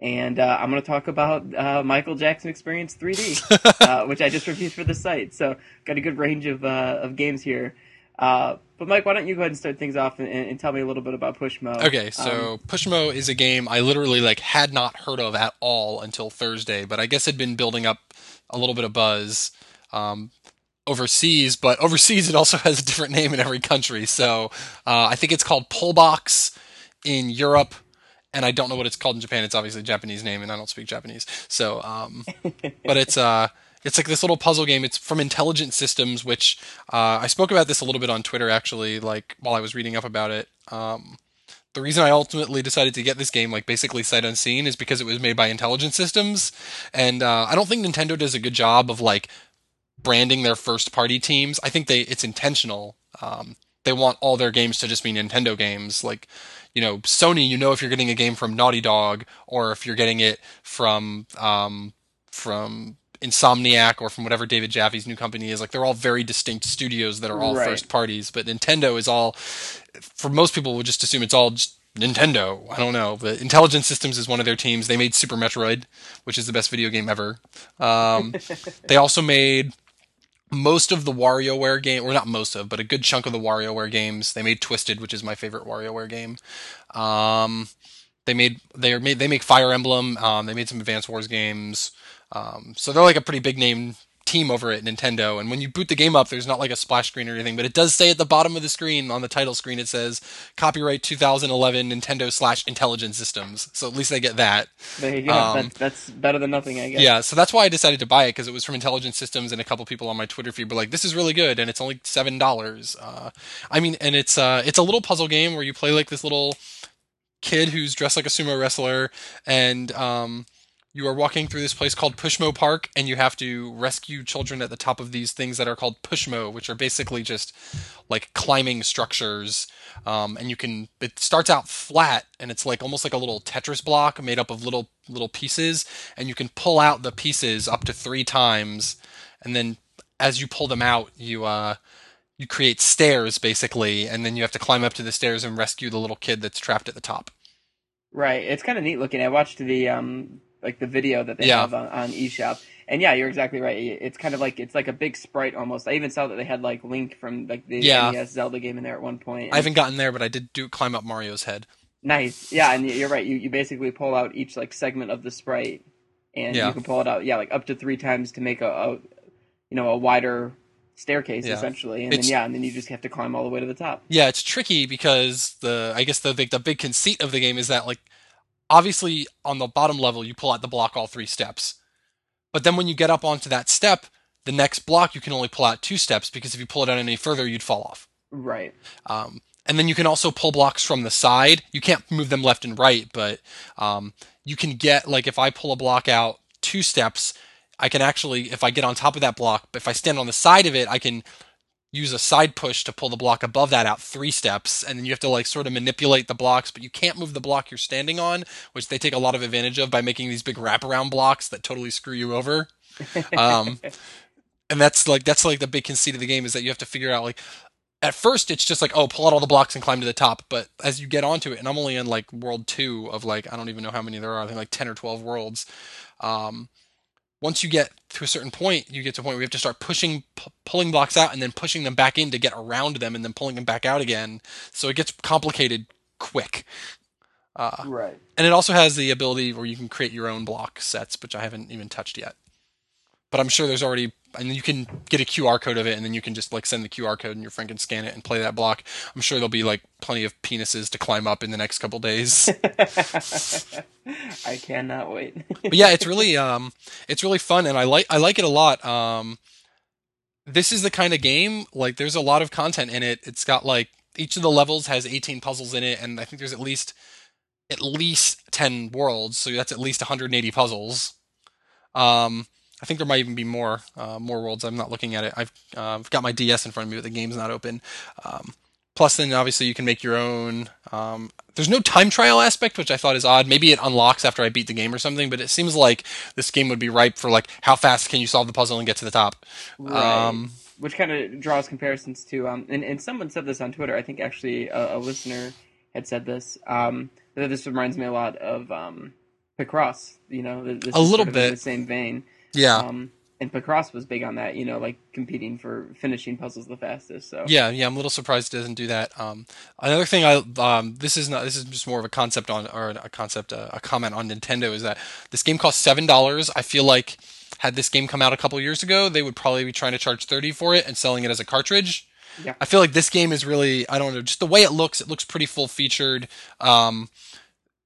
And uh, I'm going to talk about uh, Michael Jackson Experience 3D, [LAUGHS] uh, which I just reviewed for the site. So got a good range of uh, of games here. Uh, but Mike, why don't you go ahead and start things off and, and tell me a little bit about Pushmo? Okay, so Um, Pushmo is a game I literally like had not heard of at all until Thursday, but I guess had been building up a little bit of buzz um, overseas. But overseas, it also [LAUGHS] has a different name in every country. So uh, I think it's called Pullbox in Europe, and I don't know what it's called in Japan. It's obviously a Japanese name, and I don't speak Japanese. So, um, but it's uh, it's like this little puzzle game. It's from Intelligent Systems, which uh, I spoke about this a little bit on Twitter actually, like while I was reading up about it. Um, the reason I ultimately decided to get this game, like basically sight unseen, is because it was made by Intelligent Systems, and uh, I don't think Nintendo does a good job of like branding their first party teams. I think they it's intentional. Um, they want all their games to just be Nintendo games. Like, you know, Sony, you know if you're getting a game from Naughty Dog or if you're getting it from um, from Insomniac or from whatever David Jaffe's new company is. Like they're all very distinct studios that are all Right. first parties. But Nintendo is all, for most people, would just assume it's all just Nintendo. I don't know. But Intelligent Systems is one of their teams. They made Super Metroid, which is the best video game ever. Um, [LAUGHS] they also made most of the WarioWare game, or not most of, but a good chunk of the WarioWare games. They made Twisted, which is my favorite WarioWare game. Um, they made they made they make Fire Emblem. Um, they made some Advance Wars games. Um, so they're like a pretty big name team over at Nintendo. And when you boot the game up, there's not like a splash screen or anything, but it does say at the bottom of the screen on the title screen it says copyright 2011 Nintendo slash Intelligent Systems. So at least they get that. There you go. Um, that's, that's better than nothing, I guess. Yeah, so that's why I decided to buy it because it was from Intelligent Systems, and a couple people on my Twitter feed were like, "This is really good," and it's only seven dollars. Uh, I mean, and it's uh, it's a little puzzle game where you play like this little kid who's dressed like a sumo wrestler, and um, you are walking through this place called Pushmo Park, and you have to rescue children at the top of these things that are called Pushmo, which are basically just like climbing structures. Um, and you can it starts out flat, and it's like almost like a little Tetris block made up of little little pieces, and you can pull out the pieces up to three times, and then as you pull them out, you uh you create stairs basically, and then you have to climb up to the stairs and rescue the little kid that's trapped at the top. Right. It's kind of neat looking. I watched the um like the video that they Yeah. have on, on eShop, and yeah, you're exactly right. It's kind of like it's like a big sprite almost. I even saw that they had like Link from like the Yeah. NES Zelda game in there at one point. I haven't gotten there, but I did do climb up Mario's head. Nice. Yeah, and you're right. You you basically pull out each like segment of the sprite, and Yeah. you can pull it out. Yeah, like up to three times to make a, a you know a wider staircase Yeah. essentially, and It's- then yeah, and then you just have to climb all the way to the top. Yeah, it's tricky because the I guess the, the the big conceit of the game is that like obviously on the bottom level you pull out the block all three steps. But then when you get up onto that step, the next block you can only pull out two steps because if you pull it out any further you'd fall off. Right. Um, and then you can also pull blocks from the side. You can't move them left and right, but um, you can get like if I pull a block out two steps, I can actually if I get on top of that block, but if I stand on the side of it, I can use a side push to pull the block above that out three steps, and then you have to like sort of manipulate the blocks, but you can't move the block you're standing on, which they take a lot of advantage of by making these big wraparound blocks that totally screw you over. [LAUGHS] Um, and that's like that's like the big conceit of the game is that you have to figure out like at first it's just like oh pull out all the blocks and climb to the top but as you get onto it and i'm only in like world two of like i don't even know how many there are i think like 10 or 12 worlds um, once you get to a certain point you get to a point where you have to start pushing p- pulling blocks out and then pushing them back in to get around them and then pulling them back out again so it gets complicated quick uh, Right. and it also has the ability where you can create your own block sets, which I haven't even touched yet. But I'm sure there's already, and you can get a QR code of it, and then you can just like send the QR code, and your friend can scan it and play that block. I'm sure there'll be like plenty of penises to climb up in the next couple days. [LAUGHS] [LAUGHS] [LAUGHS] I cannot wait. but yeah, it's really, um, it's really fun, and I like, I like it a lot. Um, this is the kind of game like there's a lot of content in it. It's got like each of the levels has 18 puzzles in it, and I think there's at least at least 10 worlds, so that's at least 180 puzzles. Um, I think there might even be more uh, more worlds. I'm not looking at it. I've uh, got my DS in front of me, but the game's not open. Um, plus, then obviously you can make your own. Um, there's no time trial aspect, which I thought is odd. Maybe it unlocks after I beat the game or something. But it seems like this game would be ripe for like how fast can you solve the puzzle and get to the top. Right. Um, Which kind of draws comparisons to, um, and, and someone said this on Twitter. I think actually a, a listener had said this. Um, that this reminds me a lot of um, Picross. You know, this A little sort of in bit. the same vein. yeah. Um, and Picross was big on that. You know, like competing for finishing puzzles the fastest. So Yeah, yeah, I'm a little surprised it doesn't do that. Um, another thing I um, this is not this is just more of a concept on or a concept uh, a comment on Nintendo is that this game costs seven dollars. I feel like had this game come out a couple years ago, they would probably be trying to charge thirty for it and selling it as a cartridge. Yeah. I feel like this game is really I don't know just the way it looks. It looks pretty full featured. Um,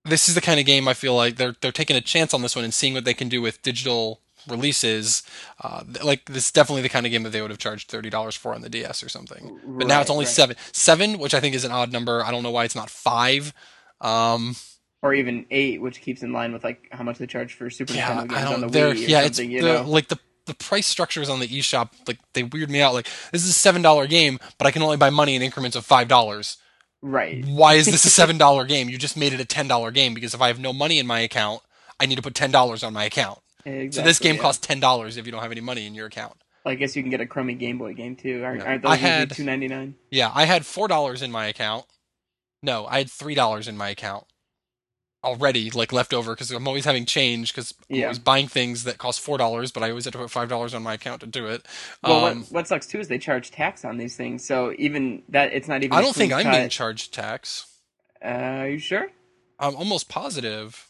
this is the kind of game I feel like they're they're taking a chance on this one and seeing what they can do with digital releases. Uh, like this is definitely the kind of game that they would have charged thirty dollars for on the DS or something. But now it's only right. seven, seven, which I think is an odd number. I don't know why it's not five. Um, or even eight, which keeps in line with like how much they charge for Super yeah, Nintendo games I on the Wii or yeah, it's you know, like the the price structures on the eShop. Like they weird me out. Like this is a seven dollar game, but I can only buy money in increments of five dollars. right? Why is this a [LAUGHS] seven dollar game? You just made it a ten dollar game because if I have no money in my account, I need to put ten dollars on my account. Exactly, so this game yeah. costs ten dollars if you don't have any money in your account. I guess you can get a crummy Game Boy game too. Aren't, No. aren't I had- two ninety nine? Yeah, I had four dollars in my account. No, I had three dollars in my account already, like left over, because I'm always having change because I'm Yeah. always buying things that cost four dollars, but I always have to put five dollars on my account to do it. Well, um, what, what sucks too is they charge tax on these things, so even that it's not even. I don't think clean I'm being charged tax. Uh, are you sure? I'm almost positive.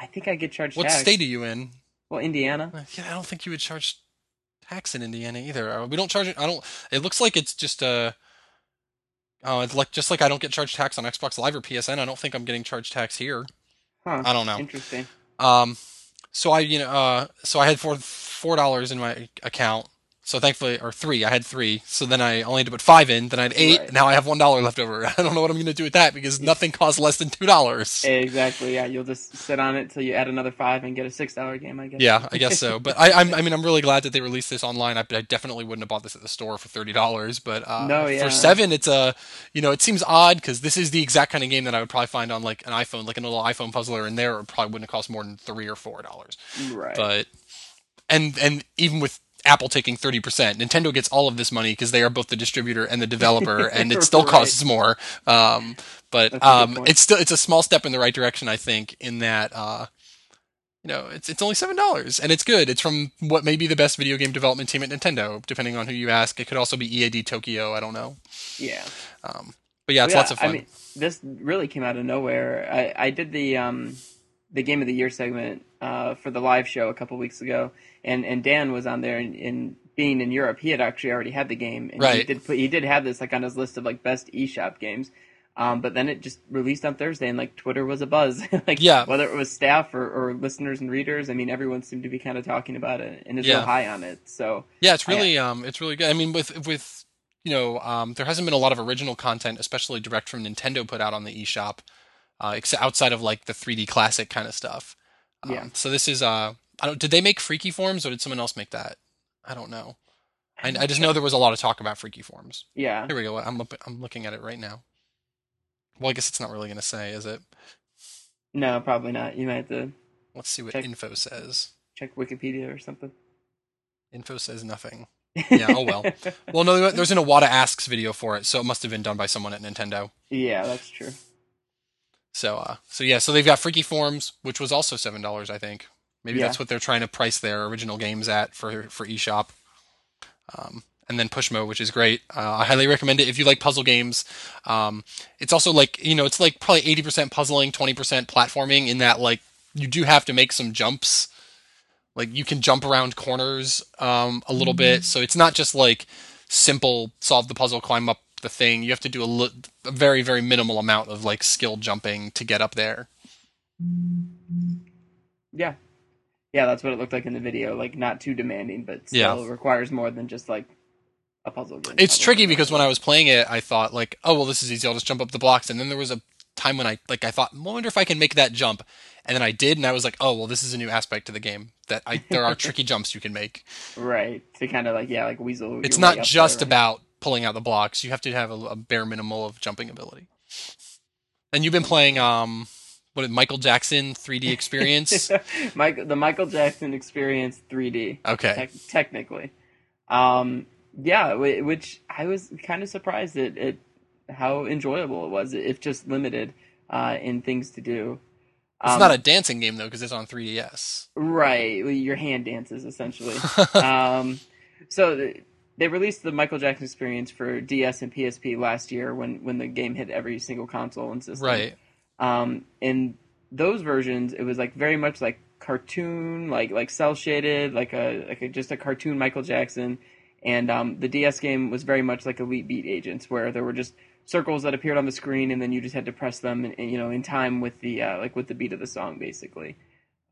I think I get charged What tax. state are you in? Well, Indiana. Uh, Yeah, I don't think you would charge tax in Indiana either. Uh, We don't charge it. I don't. It looks like it's just a. Oh, it's like just like I don't get charged tax on Xbox Live or PSN. I don't think I'm getting charged tax here. Huh. I don't know. Interesting. Um, so I, you know, uh, so I had four four dollars in my account. So thankfully, or three, I had three. So then I only had to put five in. Then I had eight. Right. Now I have one dollar left over. [LAUGHS] I don't know what I'm going to do with that because nothing costs less than two dollars. Exactly. Yeah, you'll just sit on it till you add another five and get a six dollar game. I guess. Yeah, I guess so. But I, I'm, [LAUGHS] I mean, I'm really glad that they released this online. I, I definitely wouldn't have bought this at the store for thirty dollars. But uh, No, yeah. for seven, it's a, you know, it seems odd because this is the exact kind of game that I would probably find on like an iPhone, like a little iPhone puzzler, and there it probably wouldn't have cost more than three or four dollars. Right. But and and even with Apple taking thirty percent, Nintendo gets all of this money because they are both the distributor and the developer, [LAUGHS] and it still Right. costs more. Um, but That's a good um, it's still it's a small step in the right direction, I think, in that. Uh, you know, it's it's only seven dollars, and it's good. It's from what may be the best video game development team at Nintendo, depending on who you ask. It could also be EAD Tokyo. I don't know. yeah. Um, but yeah, it's Well, lots of fun. I mean, this really came out of nowhere. I, I did the um, the game of the year segment uh, for the live show a couple weeks ago, and, and Dan was on there. And, and being in Europe, he had actually already had the game, and he did put he did have this like on his list of like best eShop games. Um, but then it just released on Thursday, and like Twitter was a buzz. [LAUGHS] like Yeah. whether it was staff or, or listeners and readers, I mean, everyone seemed to be kind of talking about it and is real Yeah. high on it. So Yeah, it's really um, it's really good. I mean, with with you know, um, there hasn't been a lot of original content, especially direct from Nintendo, put out on the eShop, uh, except outside of like the 3D Classic kind of stuff. Um, Yeah. So this is uh, I don't. Did they make Freaky Forms or did someone else make that? I don't know. I, I just know there was a lot of talk about Freaky Forms. yeah, Here we go. I'm look- I'm looking at it right now. Well, I guess it's not really going to say, is it? no, probably not. You might have to Let's see what Check. info says. check Wikipedia or something. Info says nothing. Yeah, oh well. [LAUGHS] Well, no, there's an Iwata Asks video for it, so it must have been done by someone at Nintendo. yeah, that's true. So, uh, so yeah, so they've got Freaky Forms, which was also seven dollars, I think. Maybe Yeah. that's what they're trying to price their original games at for for eShop. Um, and then Pushmo, which is great. Uh, I highly recommend it if you like puzzle games. Um, it's also like you know, it's like probably eighty percent puzzling, twenty percent platforming. In that, like you do have to make some jumps. Like you can jump around corners um, a little bit, so it's not just like simple solve the puzzle, climb up the thing. You have to do a, li- a very very minimal amount of like skill jumping to get up there. Yeah. Yeah, that's what it looked like in the video. Like not too demanding, but still Yeah. requires more than just like a puzzle game. It's Puzzle tricky game. because when I was playing it, I thought like, oh well, this is easy. I'll just jump up the blocks. And then there was a time when I like I thought, I wonder if I can make that jump. And then I did, and I was like, oh well, this is a new aspect to the game that I there are [LAUGHS] tricky jumps you can make. right to kind of like yeah, like weasel. It's not just there, right? about pulling out the blocks. You have to have a, a bare minimal of jumping ability. And you've been playing um what Michael Jackson 3D experience? [LAUGHS] Michael, the Michael Jackson Experience 3D. Okay. tec- technically, um, yeah, wh- which I was kind of surprised at, at how enjoyable it was, if just limited uh, in things to do. It's Um, not a dancing game though because it's on 3DS. Right, your hand dances essentially. [LAUGHS] um, so they released the Michael Jackson Experience for DS and PSP last year when when the game hit every single console and system. right. Um, in those versions, it was like very much like cartoon, like like cell shaded, like a like a, just a cartoon Michael Jackson. And um, the DS game was very much like Elite Beat Agents, where there were just circles that appeared on the screen, and then you just had to press them, and, you know, in time with the uh, like with the beat of the song, basically.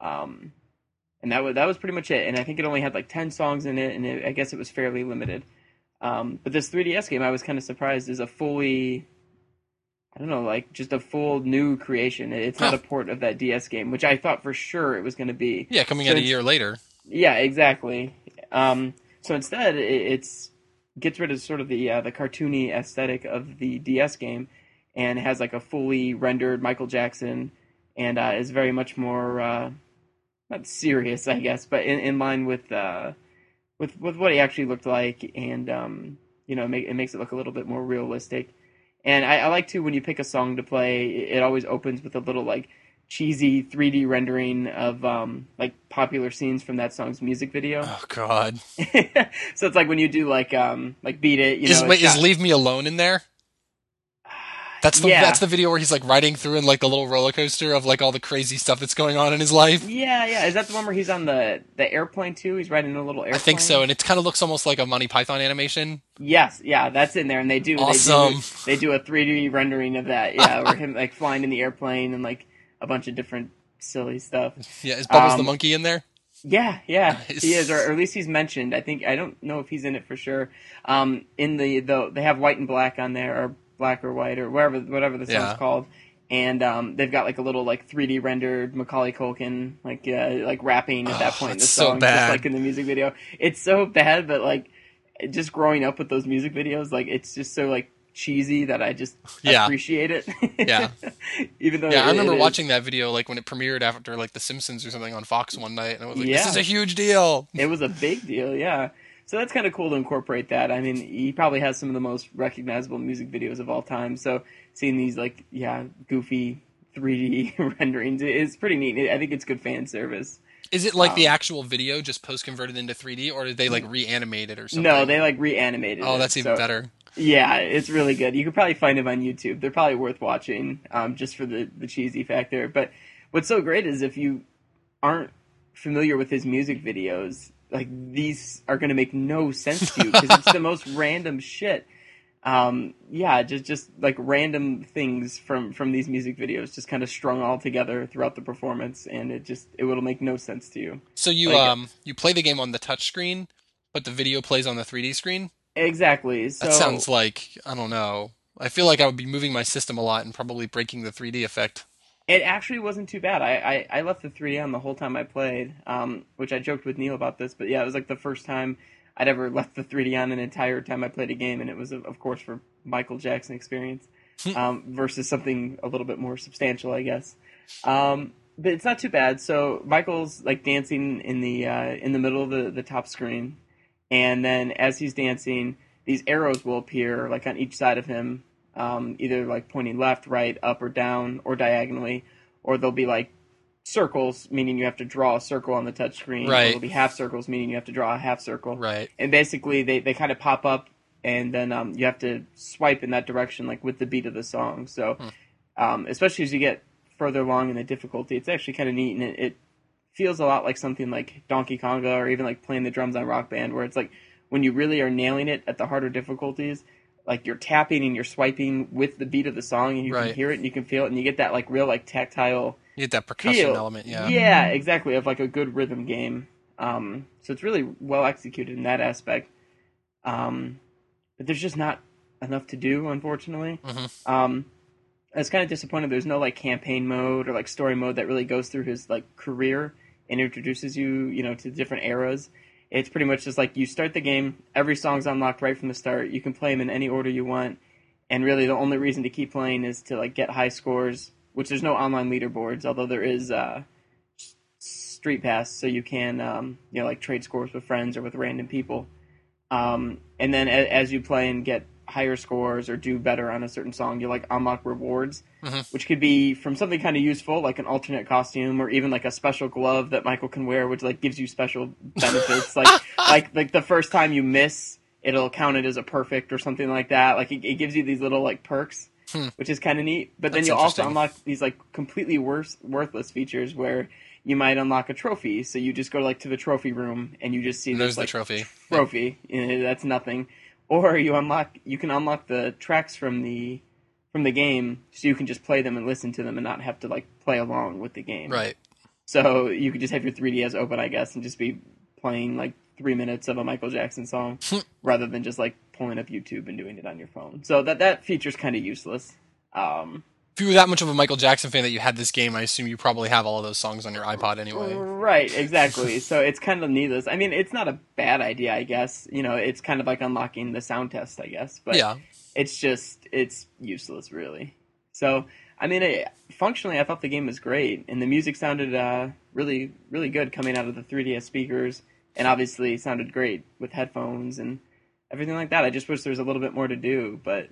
Um, and that was that was pretty much it. And I think it only had like ten songs in it, and it, I guess it was fairly limited. Um, but this 3DS game, I was kind of surprised, is a fully I don't know, like just a full new creation. It's not Huh. a port of that DS game, which I thought for sure it was going to be. Yeah, coming So out a year later. Yeah, exactly. Um, so instead, it, it's gets rid of sort of the uh, the cartoony aesthetic of the DS game, and has like a fully rendered Michael Jackson, and uh, is very much more uh, not serious, I guess, but in, in line with uh, with with what he actually looked like, and um, you know, make, it makes it look a little bit more realistic. And I, I like to when you pick a song to play, it always opens with a little like cheesy 3D rendering of um, like popular scenes from that song's music video. Oh God! [LAUGHS] so it's like when you do like um like beat it. You is know, wait, is got- "Leave Me Alone" in there? That's the Yeah. that's the video where he's like riding through in like the little roller coaster of like all the crazy stuff that's going on in his life. Yeah, yeah. Is that the one where he's on the the airplane too? He's riding a little airplane. I think so, and it kind of looks almost like a Monty Python animation. Yes, yeah, that's in there, and they do Awesome. They do, they do a 3D rendering of that. Yeah, where him like flying in the airplane and like a bunch of different silly stuff. Yeah, is Bubbles the Um, monkey in there? Yeah, yeah, Nice. he is, or, or at least he's mentioned. I think I don't know if he's in it for sure. Um, in the the they have white and black on there, or black or white, or whatever whatever the song's Yeah. called. And um, they've got like a little like 3D rendered Macaulay Culkin like uh, like rapping at that Oh, point in the so song, bad. just like in the music video. It's so bad, but like just growing up with those music videos, like it's just so like cheesy that I just Yeah. appreciate it. Yeah. [LAUGHS] even though Yeah, I remember watching that video like when it premiered after like The Simpsons or something on Fox one night, and I was like, "This is a huge deal." It was a big deal, yeah. So that's kind of cool to incorporate that. I mean, he probably has some of the most recognizable music videos of all time. So seeing these like yeah goofy 3D [LAUGHS] renderings is pretty neat. I think it's good fan service. Is it like the Um, actual video just post converted into 3D, or did they like reanimate it or something? No, they like reanimated. It. Oh, it. that's even So, better. Yeah, it's really good. You could probably find them on YouTube. They're probably worth watching, um, just for the the cheesy factor. But what's so great is if you aren't familiar with his music videos, like these are going to make no sense to you because it's the [LAUGHS] most random shit. Um, yeah, just just like random things from from these music videos, just kind of strung all together throughout the performance, and it just it will make no sense to you. So you like- um you play the game on the touch screen, but the video plays on the 3D screen. Exactly. So That sounds like I don't know. I feel like I would be moving my system a lot and probably breaking the 3D effect. It actually wasn't too bad. I, I, I left the 3D on the whole time I played, um, which I joked with Neil about this. But yeah, it was like the first time I'd ever left the 3D on an entire time I played a game, and it was, of course, for Michael Jackson experience um, versus something a little bit more substantial, I guess. Um, but it's not too bad. So Michael's like dancing in the uh, in the middle of the, the top screen, and then as he's dancing, these arrows will appear like on each side of him, um, either like pointing left, right, up, or down, or diagonally, or they'll be like circles, meaning you have to draw a circle on the touch screen. Or Right. they'll be half circles, meaning you have to draw a half circle. Right. And basically, they, they kind of pop up, and then um, you have to swipe in that direction, like with the beat of the song. So, um, especially as you get further along in the difficulty, it's actually kind of neat, and it, it feels a lot like something like Donkey Konga or even like playing the drums on Rock Band, where it's like when you really are nailing it at the harder difficulties, like you're tapping and you're swiping with the beat of the song, and you Right. can hear it and you can feel it, and you get that like real like tactile You get that percussion feel. element, yeah. Yeah, exactly. Of like a good rhythm game. Um, so it's really well executed in that aspect. Um, but there's just not enough to do, unfortunately. Mhm. Um, I was kind of disappointed. There's no like campaign mode or like story mode that really goes through his like career and introduces you, you know, to different eras. It's pretty much just like you start the game. Every song's unlocked right from the start. You can play them in any order you want, and really the only reason to keep playing is to like get high scores. Which there's no online leaderboards, although there is uh, Street Pass, so you can um, you know like trade scores with friends or with random people. Um, and then a- as you play and get higher scores or do better on a certain song, you like unlock rewards, Mhm. which could be from something kind of useful, like an alternate costume, or even like a special glove that Michael can wear, which like gives you special benefits. like [LAUGHS] like like the first time you miss, it'll count it as a perfect or something like that. Like it, it gives you these little like perks, Hmm. which is kind of neat. But then That's you also unlock these like completely worse worthless features where you might unlock a trophy. So you just go like to the trophy room and you just see There's this the like trophy. trophy. Eh, that's nothing. Or you unlock you can unlock the tracks from the from the game, so you can just play them and listen to them and not have to like play along with the game. Right. So you could just have your 3ds open, I guess, and just be playing like three minutes of a Michael Jackson song [LAUGHS] rather than just like pulling up YouTube and doing it on your phone. So that that feature's kind of useless. Um, If you were that much of a Michael Jackson fan that you had this game, I assume you probably have all of those songs on your iPod anyway. Right, exactly. so it's kind of needless. I mean, it's not a bad idea, I guess. You know, it's kind of like unlocking the sound test, I guess. But yeah. it's just it's useless, really. So I mean, it, functionally, I thought the game was great, and the music sounded uh, really, really good coming out of the 3DS speakers, and obviously sounded great with headphones and everything like that. I just wish there was a little bit more to do, but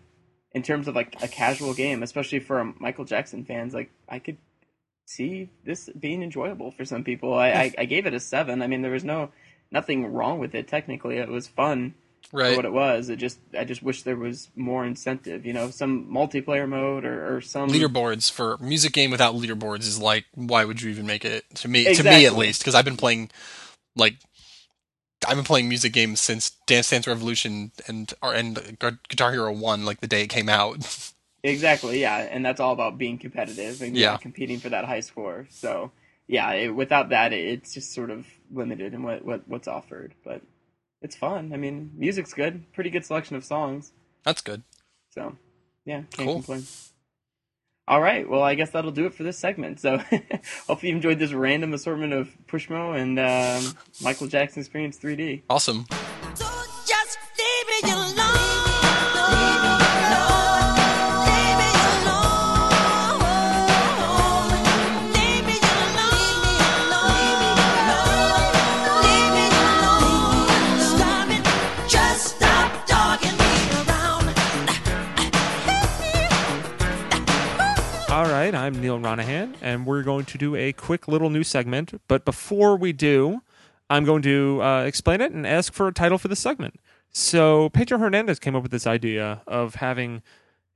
in terms of like a casual game, especially for um, Michael Jackson fans, like I could see this being enjoyable for some people. I, I, I gave it a seven. I mean, there was no nothing wrong with it technically. It was fun Right. for what it was. It just I just wish there was more incentive. You know, some multiplayer mode or, or some leaderboards for music game without leaderboards is like why would you even make it to me to me at least because i've been playing like i've been playing music games since dance dance revolution and and guitar hero 1 like the day it came out [LAUGHS] Exactly, yeah, and that's all about being competitive and Yeah. yeah, competing for that high score. So, yeah, it, without that, it, it's just sort of limited in what, what what's offered. But it's fun. I mean, music's good, pretty good selection of songs. that's good So, yeah, can't Cool. complain. All right, well, I guess that'll do it for this segment. So, [LAUGHS] hopefully, you enjoyed this random assortment of Pushmo and um, Michael Jackson Experience 3D. awesome right, Ronaghan, and we're going to do a quick little new segment. But before we do, I'm going to uh, explain it and ask for a title for the segment. So Pedro Hernandez came up with this idea of having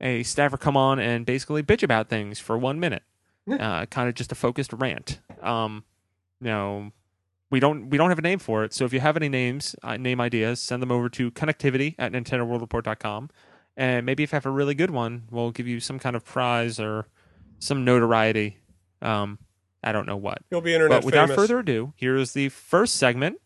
a staffer come on and basically bitch about things for one minute, uh, kind of just a focused rant. Um, you know, we don't we don't have a name for it. So if you have any names, uh, name ideas, send them over to connectivity at nintendoworldreport.com. And maybe if you have a really good one, we'll give you some kind of prize or some notoriety. Um, I don't know what. You'll be internet But without famous. further ado, here's the first segment.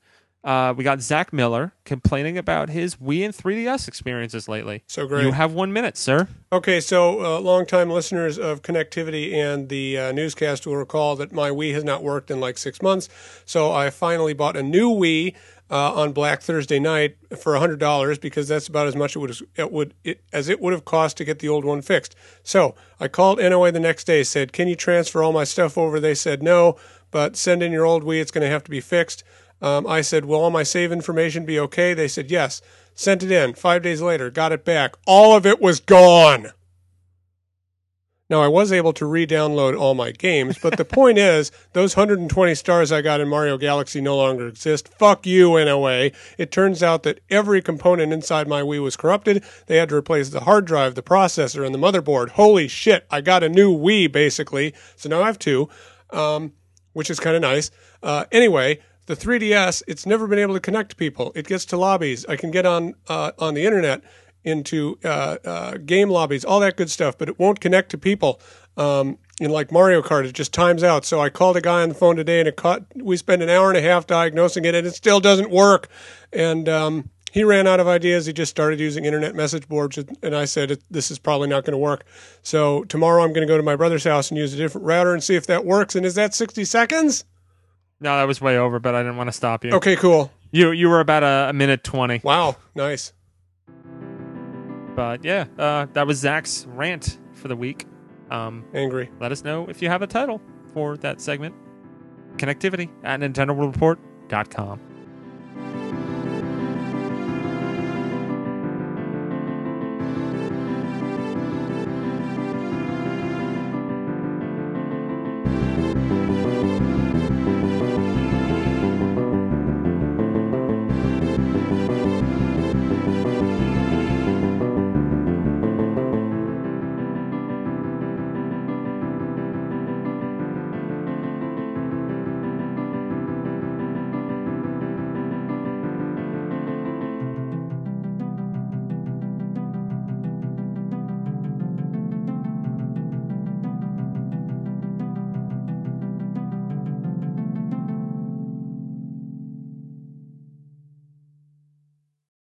Uh, we got Zach Miller complaining about his Wii and 3DS experiences lately. So great. You have one minute, sir. Okay, so uh, longtime listeners of Connectivity and the uh, newscast will recall that my Wii has not worked in like six months. So I finally bought a new Wii uh, on Black Thursday night for hundred dollars because that's about as much it would it would it, as it would have cost to get the old one fixed. So I called NOA the next day, said, "Can you transfer all my stuff over?" They said no, but send in your old Wii. It's going to have to be fixed. Um, I said, "Will all my save information be okay?" They said, "Yes." Sent it in. Five days later, got it back. All of it was gone. Now, I was able to re download all my games, but the point is, those 120 stars I got in Mario Galaxy no longer exist. Fuck you, NOA. It turns out that every component inside my Wii was corrupted. They had to replace the hard drive, the processor, and the motherboard. Holy shit, I got a new Wii, basically. So now I have two, um, which is kind of nice. Uh, anyway, the 3DS, it's never been able to connect people. It gets to lobbies. I can get on uh, on the internet into uh, uh, game lobbies, all that good stuff, but it won't connect to people. Um, in like Mario Kart, it just times out. So I called a guy on the phone today, and it caught, we spent an hour and a half diagnosing it, and it still doesn't work. And um, he ran out of ideas. He just started using internet message boards, and I said, "This is probably not going to work." So tomorrow, I'm going to go to my brother's house and use a different router and see if that works. And is that 60 seconds? No, that was way over, but I didn't want to stop you. Okay, cool. You you were about a, a minute twenty. Wow, nice. But yeah, uh, that was Zach's rant for the week. Um, Angry. let us know if you have a title for that segment. Connectivity at NintendoWorldReport.com.